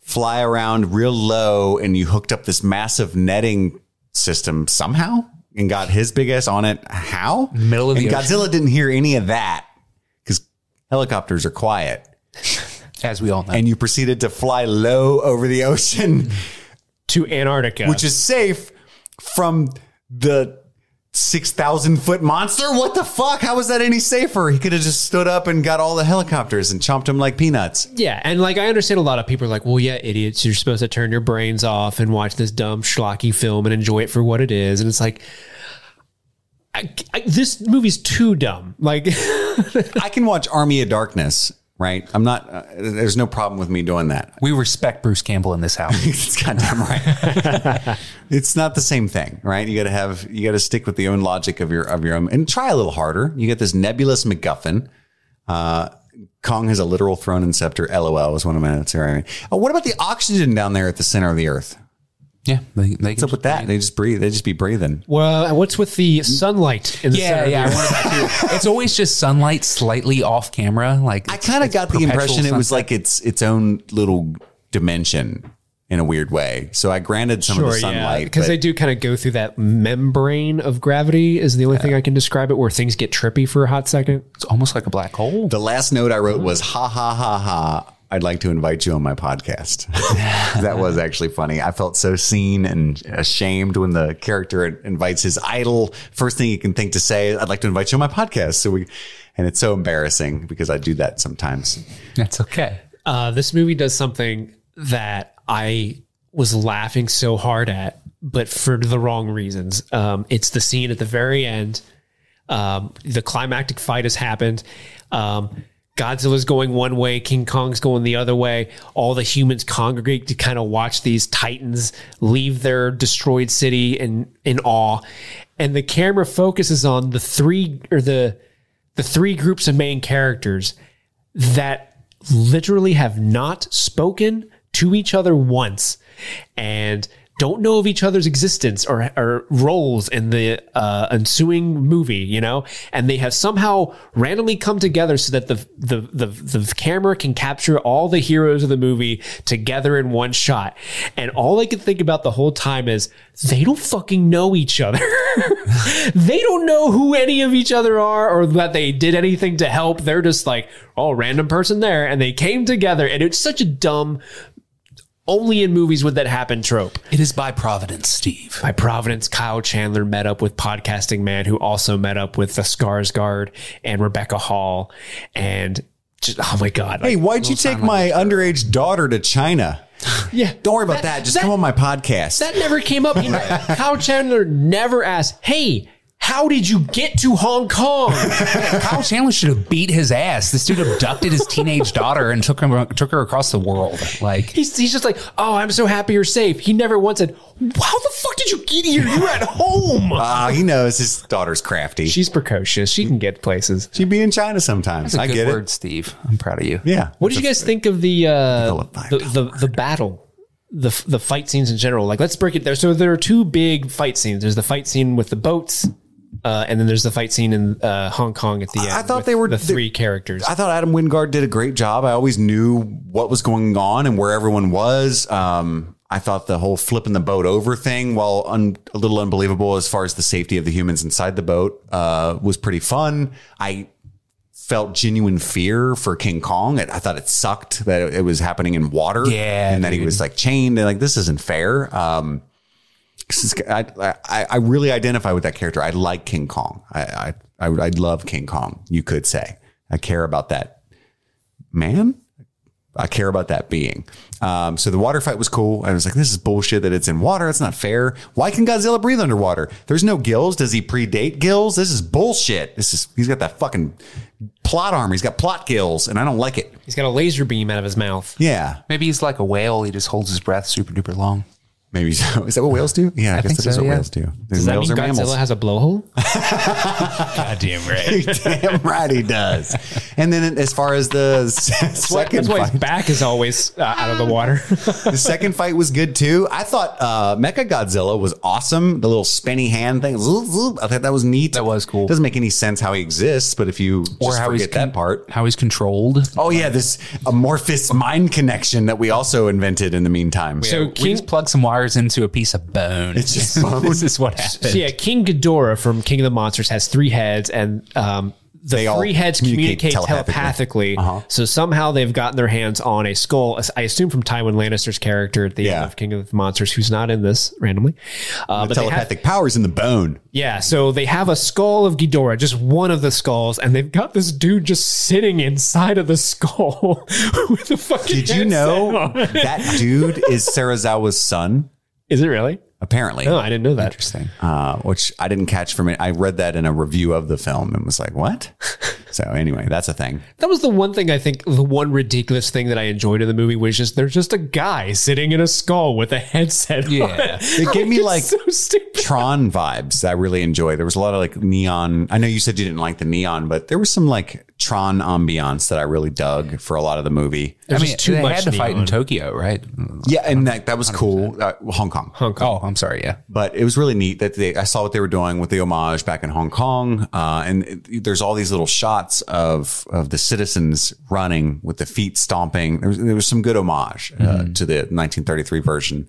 fly around real low and you hooked up this massive netting system somehow and got his big ass on it. How? Middle of the and ocean. Godzilla didn't hear any of that because helicopters are quiet. as we all know. And you proceeded to fly low over the ocean To Antarctica. which is safe from the 6,000 foot monster. What the fuck? How was that any safer? He could have just stood up and got all the helicopters and chomped them like peanuts. Yeah, and like I understand a lot of people are like, well, yeah, idiots, you're supposed to turn your brains off and watch this dumb schlocky film and enjoy it for what it is. And it's like, I, I, this movie's too dumb. Like, I can watch Army of Darkness, right? I'm not, uh, there's no problem with me doing that. we respect Bruce Campbell in this house. It's goddamn right. it's not the same thing, right? You got to have, you got to stick with the own logic of your, of your own and try a little harder. You get this nebulous MacGuffin. Uh, Kong has a literal throne and scepter. LOL was one of my notes here. Oh, what about the oxygen down there at the center of the earth? Yeah. They, they What's up with that? They just breathe. They just be breathing. well, uh, what's with the sunlight in the Yeah, center? yeah. I wanted that too. It's always just sunlight slightly off camera. Like I kind of got the perpetual impression it was like its its own little dimension in a weird way. So I granted some of the Sure, yeah, sunlight because but- they do kind of go through that membrane of gravity is the only thing I can describe it where things get trippy for a hot second. it's almost like a black hole. The last note I wrote was ha ha ha ha. I'd like to invite you on my podcast. that was actually funny. I felt so seen and ashamed when the character invites his idol. First thing he can think to say, I'd like to invite you on my podcast. So we, and it's so embarrassing because I do that sometimes. That's okay. Uh, this movie does something that I was laughing so hard at, but for the wrong reasons. Um, it's the scene at the very end. Um, the climactic fight has happened. Um, Godzilla's going one way, King Kong's going the other way. All the humans congregate to kind of watch these titans leave their destroyed city in in awe. And the camera focuses on the three or the the three groups of main characters that literally have not spoken to each other once and don't know of each other's existence or, or roles in the uh, ensuing movie, you know, and they have somehow randomly come together so that the, the the the camera can capture all the heroes of the movie together in one shot. And all I could think about the whole time is they don't fucking know each other. they don't know who any of each other are or that they did anything to help. They're just like, oh, random person there. And they came together. And it's such a dumb, only in movies would that happen trope. It is by Providence, Steve. By Providence, Kyle Chandler met up with Podcasting Man, who also met up with the Skarsgård and Rebecca Hall. And just, oh my God. Hey, like, why'd you take my underage daughter to China? yeah. Don't worry about that. Just that- come on my podcast. That never came up. He, Kyle Chandler never asked, hey, how did you get to Hong Kong? Kyle Chandler should have beat his ass. This dude abducted his teenage daughter and took him took her across the world. Like He's, he's just like, oh, I'm so happy you're safe. He never once said, how the fuck did you get here? You're at home. Ah, he knows his daughter's crafty. She's precocious. She can get places. She'd be in China sometimes. that's a I good get word, it. Steve. I'm proud of you. Yeah. What did you guys think of the uh, the, the the battle, the the fight scenes in general? Like, let's break it there. So there are two big fight scenes. There's the fight scene with the boats, uh, and then there's the fight scene in uh, Hong Kong at the end. I thought they were- the three characters. I thought Adam Wingard did a great job. I always knew what was going on and where everyone was. Um, I thought the whole flipping the boat over thing, while un- a little unbelievable as far as the safety of the humans inside the boat, uh, was pretty fun. I felt genuine fear for King Kong. I I thought it sucked that it was happening in water. Yeah, and that he was like chained and like this isn't fair. Um, 'cause I, I, I really identify with that character. I like King Kong. I, I, I, I love King Kong. You could say I care about that man, I care about that being. Um, so the water fight was cool. I was like, this is bullshit that it's in water. It's not fair. Why can Godzilla breathe underwater? There's no gills. Does he predate gills? This is bullshit. This is he's got that fucking plot armor. He's got plot gills, and I don't like it. He's got a laser beam out of his mouth. Yeah, Maybe he's like a whale. He just holds his breath super duper long. Maybe so. Is that what whales do? Yeah, I, guess think that is so, what yeah. whales do. Does that whales mean Godzilla mammals. has a blowhole? Goddamn right. Damn right he does. And then as far as the s- second That's fight, his back is always uh, out of the water. the second fight was good too. I thought uh, Mecha Godzilla was awesome. The little spinny hand thing, zoop, zoop. I thought that was neat. That was cool. Doesn't make any sense how he exists, but if you Or just how he's forget that part. How he's controlled. Oh yeah, this amorphous mind connection that we also invented in the meantime. so we King, just plug some wires into a piece of bone. It's just bone. this is what happens. so yeah, King Ghidorah from King of the Monsters has three heads, and um, the They all three heads communicate communicate telepathically. Uh-huh. So somehow they've gotten their hands on a skull. I assume from Tywin Lannister's character at the Yeah. end of King of the Monsters, who's not in this randomly. Uh, but they have, telepathic powers in the bone. yeah, so they have a skull of Ghidorah, just one of the skulls, and they've got this dude just sitting inside of the skull with a fucking. Did you know on. that dude is Serizawa's son? Is it really? Apparently. No, I didn't know that. Interesting. uh, which I didn't catch from it. I read that in a review of the film and was like, what? so anyway, that's a thing. That was the one thing I think the one ridiculous thing that I enjoyed in the movie was just there's just a guy sitting in a skull with a headset. Yeah. on. It gave me like so. Tron vibes that I really enjoyed. There was a lot of like neon. I know you said you didn't like the neon, but there was some like Tron ambiance that I really dug for a lot of the movie. I mean, just too they much had to fight in. Tokyo, right? Yeah, and that that was cool. Uh, Hong Kong. Hong Kong. Oh, I'm sorry. Yeah. but it was really neat that they I saw what they were doing with the homage back in Hong Kong, uh, and it, there's all these little shots of of the citizens running with the feet stomping. There was, there was some good homage uh, to the 1933 version,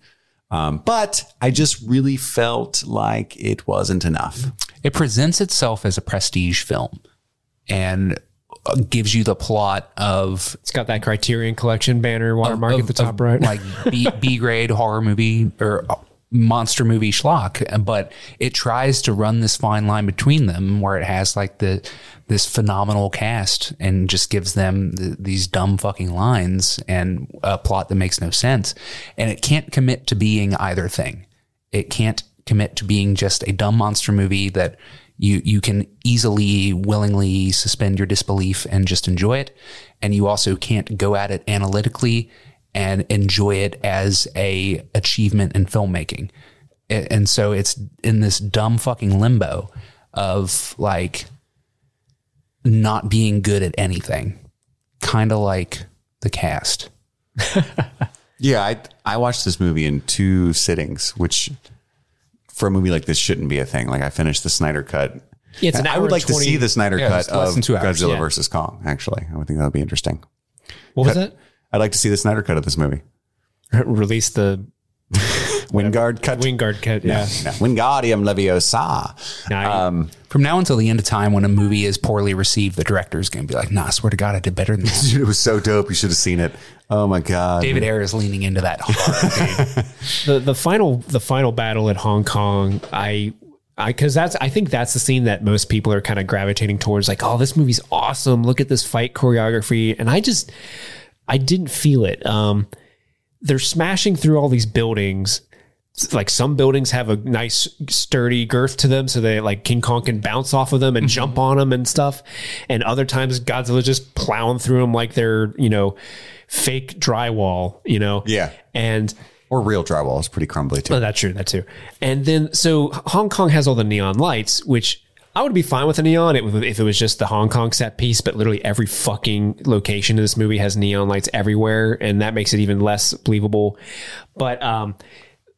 um, but I just really felt like it wasn't enough. It presents itself as a prestige film and uh, gives you the plot of It's got that Criterion Collection banner watermark of- at the top of, right. like B, B grade horror movie or uh, monster movie schlock, but it tries to run this fine line between them where it has like the this phenomenal cast and just gives them th these dumb fucking lines and a plot that makes no sense, and it can't commit to being either thing. It can't commit to being just a dumb monster movie that you you can easily willingly suspend your disbelief and just enjoy it and you also can't go at it analytically and enjoy it as a achievement in filmmaking and so it's in this dumb fucking limbo of like not being good at anything kind of like the cast Yeah, I I watched this movie in two sittings, which for a movie like this shouldn't be a thing. Like I finished the Snyder cut. Yeah, it's an I would and like to see the Snyder Yeah, cut it's less of hours, Godzilla yeah. versus Kong. Actually, I would think that would be interesting. what was that? I'd like to see the Snyder cut of this movie. Release the Wingard cut. Wingard cut. Yeah. No, Wingardium Leviosa. Um, from now until the end of time when a movie is poorly received the director is going to be like nah I swear to god i did better than this it was so dope. You should have seen it. Oh my god, david ayer is leaning into that hard the the final the final battle at Hong Kong, I I because that's I think that's the scene that most people are kind of gravitating towards. Like, oh, this movie's awesome. Look at this fight choreography, and I just I didn't feel it. Um, they're smashing through all these buildings. Like some buildings have a nice sturdy girth to them, so they like King Kong can bounce off of them and jump on them and stuff. And other times Godzilla just plowing through them like they're you know fake drywall, you know. Yeah. And or real drywall is pretty crumbly too. Oh, that's true. That too. And then, so Hong Kong has all the neon lights, which I would be fine with a neon if it was just the Hong Kong set piece, but literally every fucking location in this movie has neon lights everywhere, and that makes it even less believable. But um,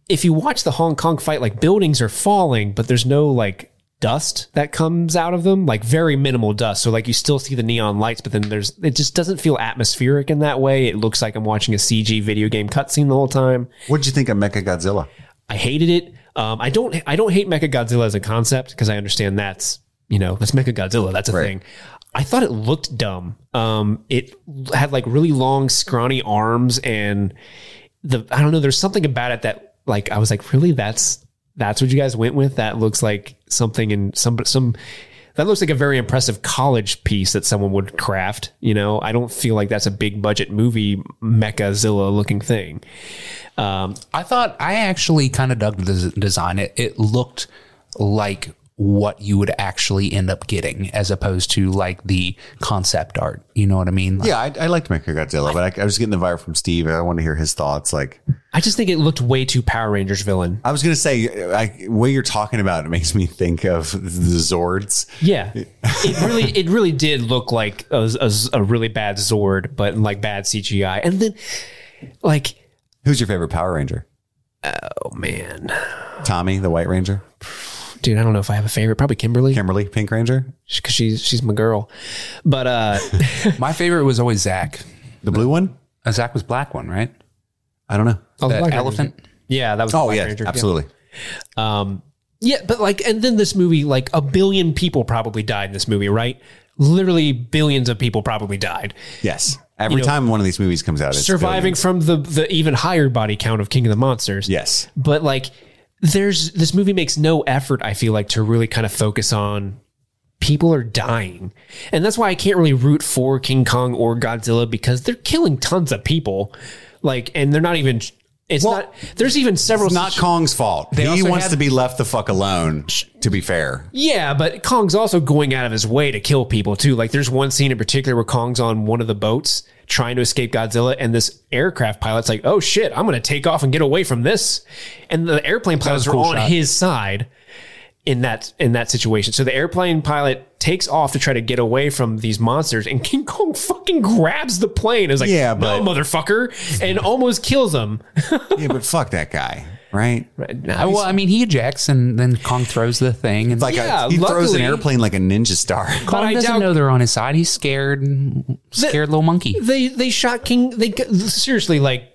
if you watch the Hong Kong fight, like buildings are falling, but there's no like dust that comes out of them, like very minimal dust. So like you still see the neon lights, but then there's it just doesn't feel atmospheric in that way. It looks like I'm watching a CG video game cutscene the whole time. What did you think of Mecha Godzilla? I hated it. Um, I don't. I don't hate Mecha Godzilla as a concept because I understand that's you know that's Mecha Godzilla. That's a thing. I thought it looked dumb. Um, it had like really long, scrawny arms, and the I don't know. There's something about it that like I was like, really, that's that's what you guys went with. That looks like something in some some that looks like a very impressive college piece that someone would craft. You know, I don't feel like that's a big budget movie Mechazilla looking thing. Um, I thought I actually kind of dug the design. It it looked like what you would actually end up getting as opposed to like the concept art. You know what I mean? Like, Yeah, I, I liked Mechagodzilla, but I, I was getting the vibe from Steve. I want to hear his thoughts. Like, I just think it looked way too Power Rangers villain. I was going to say, I, what you're talking about, it makes me think of the Zords. Yeah, it really, it really did look like a, a, a really bad Zord, but in like bad CGI. And then, like, Who's your favorite Power Ranger? oh man, Tommy, the White Ranger? Dude, I don't know if I have a favorite. Probably Kimberly, Kimberly, Pink Ranger? because she's she's my girl. But uh, My favorite was always Zach. The blue one? Uh, Zach was black one, right? I don't know. oh, The Black Ranger. elephant. Yeah, that was. Oh, Black yeah, Ranger, absolutely. Um, yeah, but like, and then this movie, like a billion people probably died in this movie, right? Literally billions of people probably died. Yes. Every know, time one of these movies comes out, it's surviving billions. from the the even higher body count of King of the Monsters. Yes. But like there's this movie makes no effort, I feel like, to really kind of focus on people are dying. And that's why I can't really root for King Kong or Godzilla because they're killing tons of people. Like and they're not even it's Well, not there's even several It's not Kong's fault. He wants had- to be left the fuck alone, to be fair. Yeah, but Kong's also going out of his way to kill people too. Like there's one scene in particular where Kong's on one of the boats trying to escape Godzilla and this aircraft pilot's like, "Oh shit, I'm going to take off and get away from this." And the airplane pilots a are on shot. his side in that in that situation. So the airplane pilot takes off to try to get away from these monsters and King Kong fucking grabs the plane. Is like, Yeah, "No, but- motherfucker." And almost kills him. Yeah, but fuck that guy, right? Uh, well, I mean, he ejects and then Kong throws the thing. And Like Yeah, a, he throws an airplane like a ninja star. Kong I doesn't doubt- know they're on his side. He's scared, scared little monkey. they they shot King. They seriously like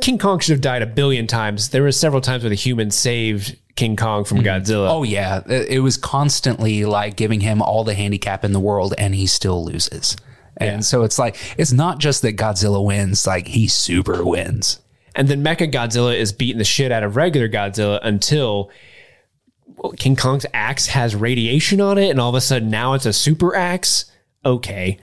King Kong should have died a billion times. There were several times where the human saved King Kong from Godzilla. Oh yeah, it it was constantly like giving him all the handicap in the world, and he still loses. And so it's like it's not just that Godzilla wins; like he super wins. And then Mecha Godzilla is beating the shit out of regular Godzilla until King Kong's axe has radiation on it, and all of a sudden now it's a super axe. Okay,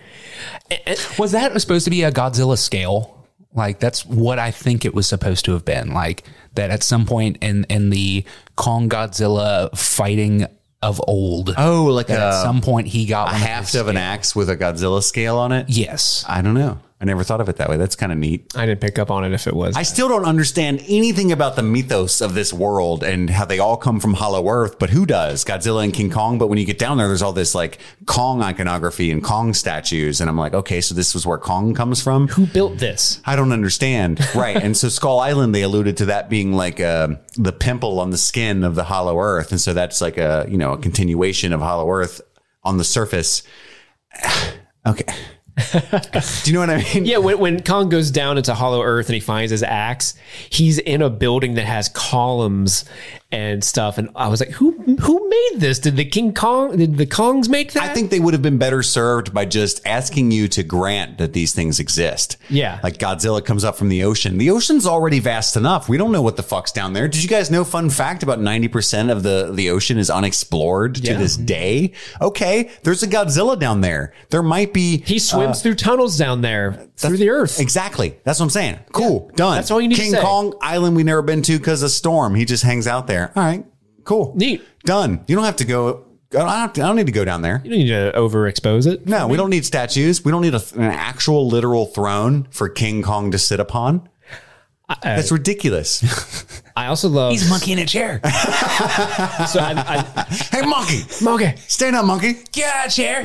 Was that supposed to be a Godzilla scale? Like that's what I think it was supposed to have been. Like that at some point in in the Kong Godzilla fighting of old. Oh, like that at some point he got a one haft his of an axe with a Godzilla scale on it. Yes. I don't know. I never thought of it that way. That's kind of neat. I didn't pick up on it if it was. I still don't understand anything about the mythos of this world and how they all come from Hollow Earth, but who does? Godzilla and King Kong. But when you get down there, there's all this like Kong iconography and Kong statues. And I'm like, okay, so this was where Kong comes from? Who built this? I don't understand. Right. and so Skull Island, they alluded to that being like uh, the pimple on the skin of the Hollow Earth. And so that's like a, you know, a continuation of Hollow Earth on the surface. okay. Do you know what I mean? Yeah, when, when Kong goes down into Hollow Earth and he finds his axe, he's in a building that has columns and stuff. And I was like, who who made this? Did the King Kong did the Kongs make that? I think they would have been better served by just asking you to grant that these things exist. Yeah. Like Godzilla comes up from the ocean. The ocean's already vast enough. We don't know what the fuck's down there. Did you guys know fun fact about 90% of the, the ocean is unexplored to this day? Okay. There's a Godzilla down there. There might be. he swims uh, through tunnels down there through the earth. Exactly. That's what I'm saying. Cool. Done. That's all you need to King. Kong Island we never been to because of storm. He just hangs out there. All right. Cool. Neat. Done. You don't have to go. I don't, have to, I don't need to go down there. You don't need to overexpose it. No, we don't need statues. We don't need a, an actual literal throne for King Kong to sit upon. That's ridiculous. I also love. He's a monkey in a chair. so I, I, hey, monkey, okay. stand up, monkey. Get out of chair.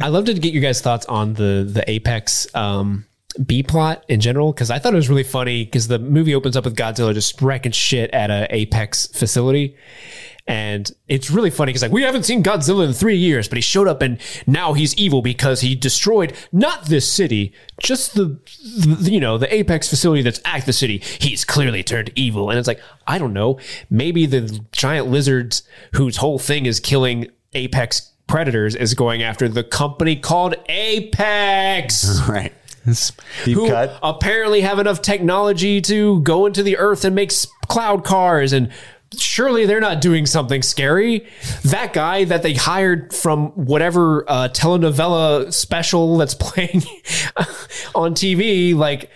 I love to get your guys' thoughts on the the Apex um, B plot in general because I thought it was really funny because the movie opens up with Godzilla just wrecking shit at a Apex facility. And it's really funny because like we haven't seen Godzilla in three years, but he showed up and now he's evil because he destroyed not this city, just the, the you know the Apex facility that's at the city. He's clearly turned evil, and it's like I don't know, maybe the giant lizards whose whole thing is killing Apex predators is going after the company called Apex Right. Deep who cut. apparently have enough technology to go into the earth and make cloud cars and surely they're not doing something scary. That guy that they hired from whatever uh, telenovela special that's playing on TV, like.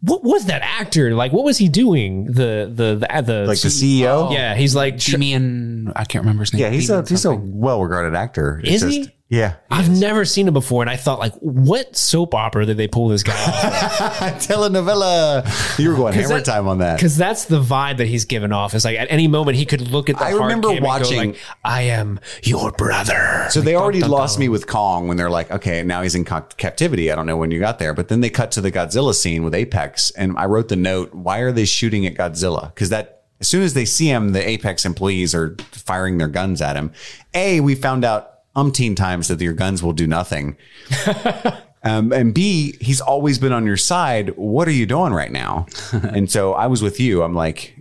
What was that actor like? What was he doing? The the the, the Like the CEO? Yeah, he's like Demian, I can't remember his name. Yeah, he's a Demian he's a well regarded actor. It's Is he? Yeah. I've never seen it before, and I thought like, what soap opera did they pull this guy off? Telenovela. You were going hammer that- time on that. Because that's the vibe that he's given off. It's like at any moment he could look at the I remember cam and go watching- like, "I am your brother." So they already dun, dun, lost dun. me with Kong when they're like, okay, now he's in captivity. I don't know when you got there, but then they cut to the Godzilla scene with Apex, and I wrote the note: Why are they shooting at Godzilla? Because that as soon as they see him, the Apex employees are firing their guns at him. A, we found out umpteen times that your guns will do nothing. Um, and B, he's always been on your side. What are you doing right now? and so I was with you. I'm like,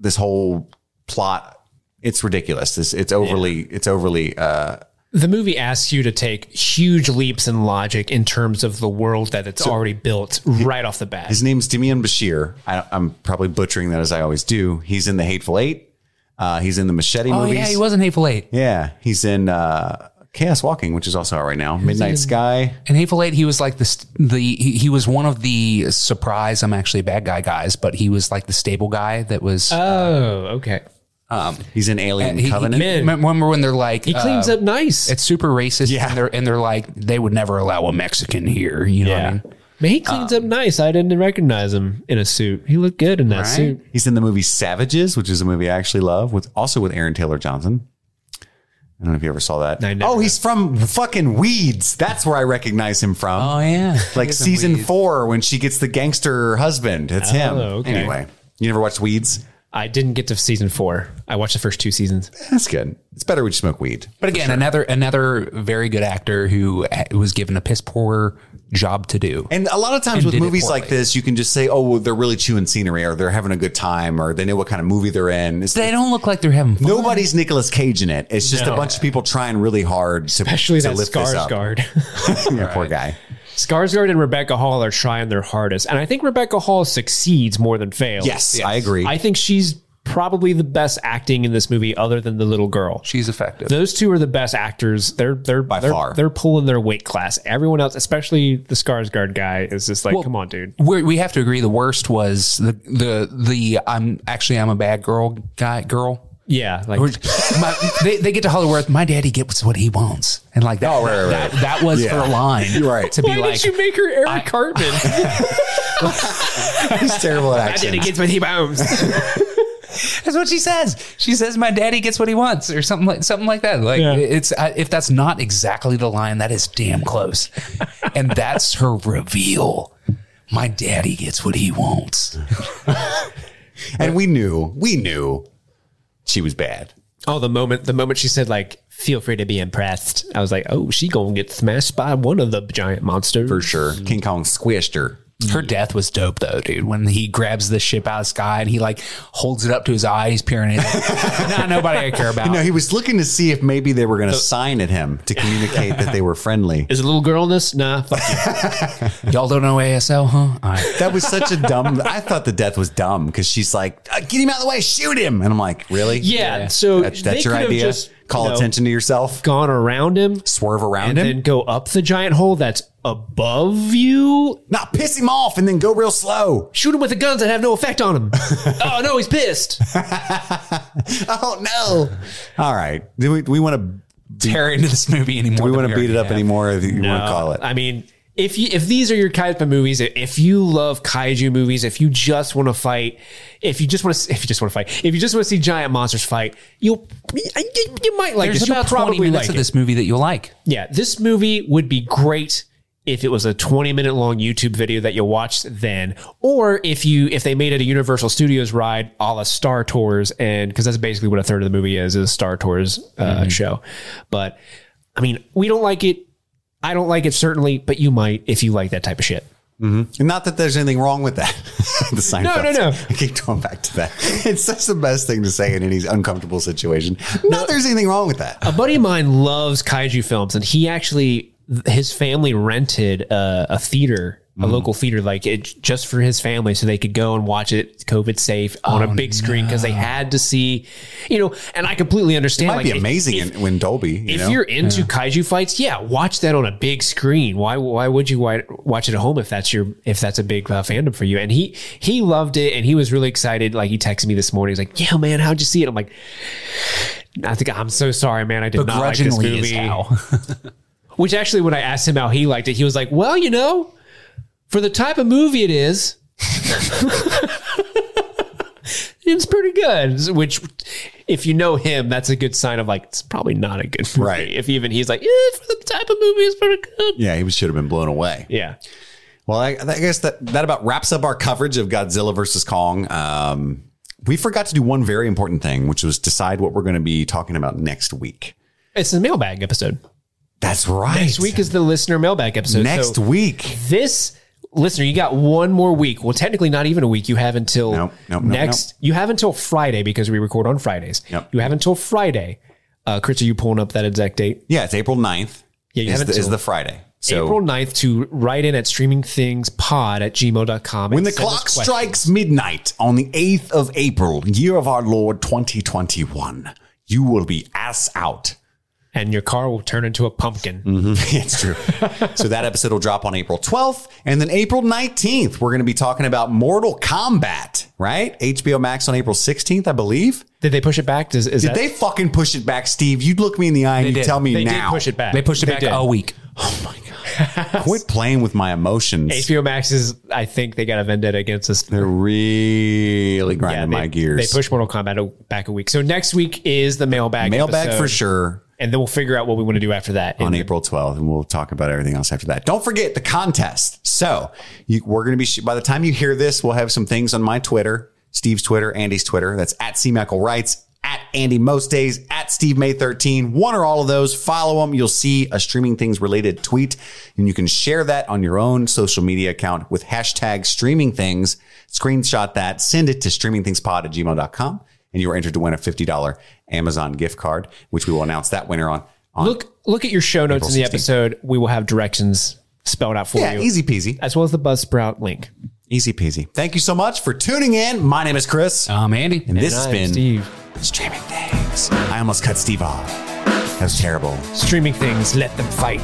this whole plot, it's ridiculous. This it's overly, it's overly uh The movie asks you to take huge leaps in logic in terms of the world that it's already built right off the bat. His name's Demian Bashir. I, I'm probably butchering that as I always do. He's in the Hateful Eight. Uh, he's in the Machete Oh movies. yeah, he was in Hateful Eight. Yeah, he's in uh, Chaos Walking, which is also out right now. Midnight Sky. In Hateful Eight, he was like the the he, he was one of the surprise. I'm actually a bad guy guys, but he was like the stable guy that was. oh, okay. Um, He's an Alien he, he, Covenant. he- remember when they're like He cleans uh, up nice. It's super racist. Yeah. and they're and they're like they would never allow a Mexican here. You know what I mean? Man, he cleans up nice. I didn't recognize him in a suit. He looked good in that Right. suit. He's in the movie Savages, which is a movie I actually love, with also with Aaron Taylor Johnson. I don't know if you ever saw that. Never oh, he's from fucking Weeds. That's where I recognize him from. Oh yeah, like season four when she gets the gangster husband. It's him. okay. Anyway, you never watched Weeds? I didn't get to season four. I watched the first two seasons. That's good. It's better when you smoke weed. But again, another another very good actor who uh, was given a piss poor job to do. And a lot of times with movies like this, you can just say, "Oh, well, they're really chewing scenery, or they're having a good time, or they know what kind of movie they're in." It's, They don't look like they're having fun. nobody's Nicolas Cage in it. It's just a bunch of people trying really hard to, Especially to that lift this up. Skarsgård. yeah, poor guy. Skarsgård and Rebecca Hall are trying their hardest. And I think Rebecca Hall succeeds more than fails. Yes, I agree. I think she's probably the best acting in this movie other than the little girl. She's effective. Those two are the best actors. They're they're By they're, far. They're pulling their weight class. Everyone else, especially the Skarsgård guy, is just like, Well, come on, dude. We're, we have to agree. The worst was the the the I'm actually I'm a bad girl guy girl. Yeah, like Which- my, they, they get to Hollywood. My daddy gets what he wants, and like that. Oh, right, right, that, right. that was Yeah. her line. You're right. To why be like, did you make her Eric Cartman? He's terrible at My daddy accents. gets what he wants. That's what she says. She says, "My daddy gets what he wants," or something like something like that. Like Yeah. it's uh, if that's not exactly the line, that is damn close, and that's her reveal. My daddy gets what he wants. And we knew, we knew she was bad. oh, the moment the moment she said like, "Feel free to be impressed," I was like, "Oh, she gonna get smashed by one of the giant monsters For sure. King Kong squished her. Her death was dope though, dude. When he grabs the ship out of the sky and he like holds it up to his eye, he's peering at it. Not nobody I care about. No, he was looking to see if maybe they were going to sign at him to communicate that they were friendly. Is a little girl in this? Nah, fuck you. Y'all don't know ASL, huh? All right. That was such a dumb. I thought the death was dumb because she's like, "Uh, "Get him out of the way, shoot him," and I'm like, "Really? Yeah, so That- they that's your could have idea. just, Call you know, attention to yourself. Gone around him Swerve around and him. then go up the giant hole that's above you. Not piss him off and then go real slow. Shoot him with the guns that have no effect on him. oh no, he's pissed. Oh no! All right. Do we, we want to? Tear into this movie anymore. Do we want to beat it up have. anymore? If you want to call it? I mean, if you if these are your type of movies, if you love kaiju movies, if you just want to fight, if you just want to, if you just want to fight, if you just want to see giant monsters fight, you'll you, you might like There's this. You'll about 20 minutes like of it. this movie that you'll like. Yeah, this movie would be great if it was a 20 minute long YouTube video that you watched then, or if you if they made it a Universal Studios ride a la Star Tours, and because that's basically what a third of the movie is is a Star Tours uh, show. But I mean, we don't like it. I don't like it certainly, but you might if you like that type of shit. Mm-hmm. And not that there's anything wrong with that. the Seinfeld. No, no, no. I keep going back to that. It's such the best thing to say in any uncomfortable situation. Not there's anything wrong with that. A buddy of mine loves kaiju films, and he actually his family rented a theater a local theater like it just for his family so they could go and watch it COVID safe on a big screen because they had to see, you know, and I completely understand. It Might like, be amazing if- in, when Dolby. You if know? you're into kaiju fights, yeah, watch that on a big screen. Why why would you watch it at home if that's your if that's a big uh, fandom for you? And he he loved it and he was really excited. Like he texted me this morning. He's like, "Yeah, man, how'd you see it?" I'm like, "I think I'm so sorry, man. I did not like this movie." Which actually, when I asked him how he liked it, he was like, "Well, you know, for the type of movie it is." It's pretty good. Which, if you know him, that's a good sign of like it's probably not a good movie. Right. If even he's like, yeah, for the type of movie, it's pretty good. yeah, he should have been blown away. Yeah. Well, I, I guess that, that about wraps up our coverage of Godzilla versus Kong. Um, we forgot to do one very important thing, which was decide what we're going to be talking about next week. It's a mailbag episode. That's right. Next week is the listener mailbag episode. next So week. this listener, you got one more week. Well, technically not even a week. You have until Nope, nope, nope, next. You have until Friday because we record on Fridays. Yep. You have until Friday. Uh, Chris, are you pulling up that exact date? Yeah, it's April 9th. Yeah, you is, have the, is the Friday. So April 9th to write in at streamingthingspod at gmail.com. when the clock strikes midnight on the 8th of April, year of our Lord 2021, you will be ass out. And your car will turn into a pumpkin. Mm-hmm. it's true. so that episode will drop on April 12th. And then April 19th, we're going to be talking about Mortal Kombat, right? HBO Max on April 16th, I believe. Did they push it back? Does, is Did that, they fucking push it back, Steve? You'd look me in the eye and you did. tell me they now. did push it back. They pushed it back did. a week. Oh my God. Quit playing with my emotions. HBO Max is, I think they got a vendetta against us. They're really grinding they, my gears. They pushed Mortal Kombat back a week. So next week is the mailbag. Mailbag episode, for sure And then we'll figure out what we want to do after that. on April 12th, and we'll talk about everything else after that. Don't forget the contest. So you, we're going to be, by the time you hear this, we'll have some things on my Twitter, Steve's Twitter, Andy's Twitter. That's at C. Michael Writes, at Andy Most Days, at Steve May 13. One or all of those. Follow them. You'll see a streaming things related tweet, and you can share that on your own social media account with hashtag streaming things. Screenshot that, send it to streamingthingspod at gmail.com, and you are entered to win a $50 Amazon gift card, which we will announce that winner on. on look, look at your show notes in the 16th. episode. We will have directions spelled out for yeah, you. easy peasy. As well as the Buzzsprout link. Easy peasy. Thank you so much for tuning in. My name is Chris. I'm Andy. and this has been Steve. Streaming Things. I almost cut Steve off. That was terrible. Streaming things, let them fight.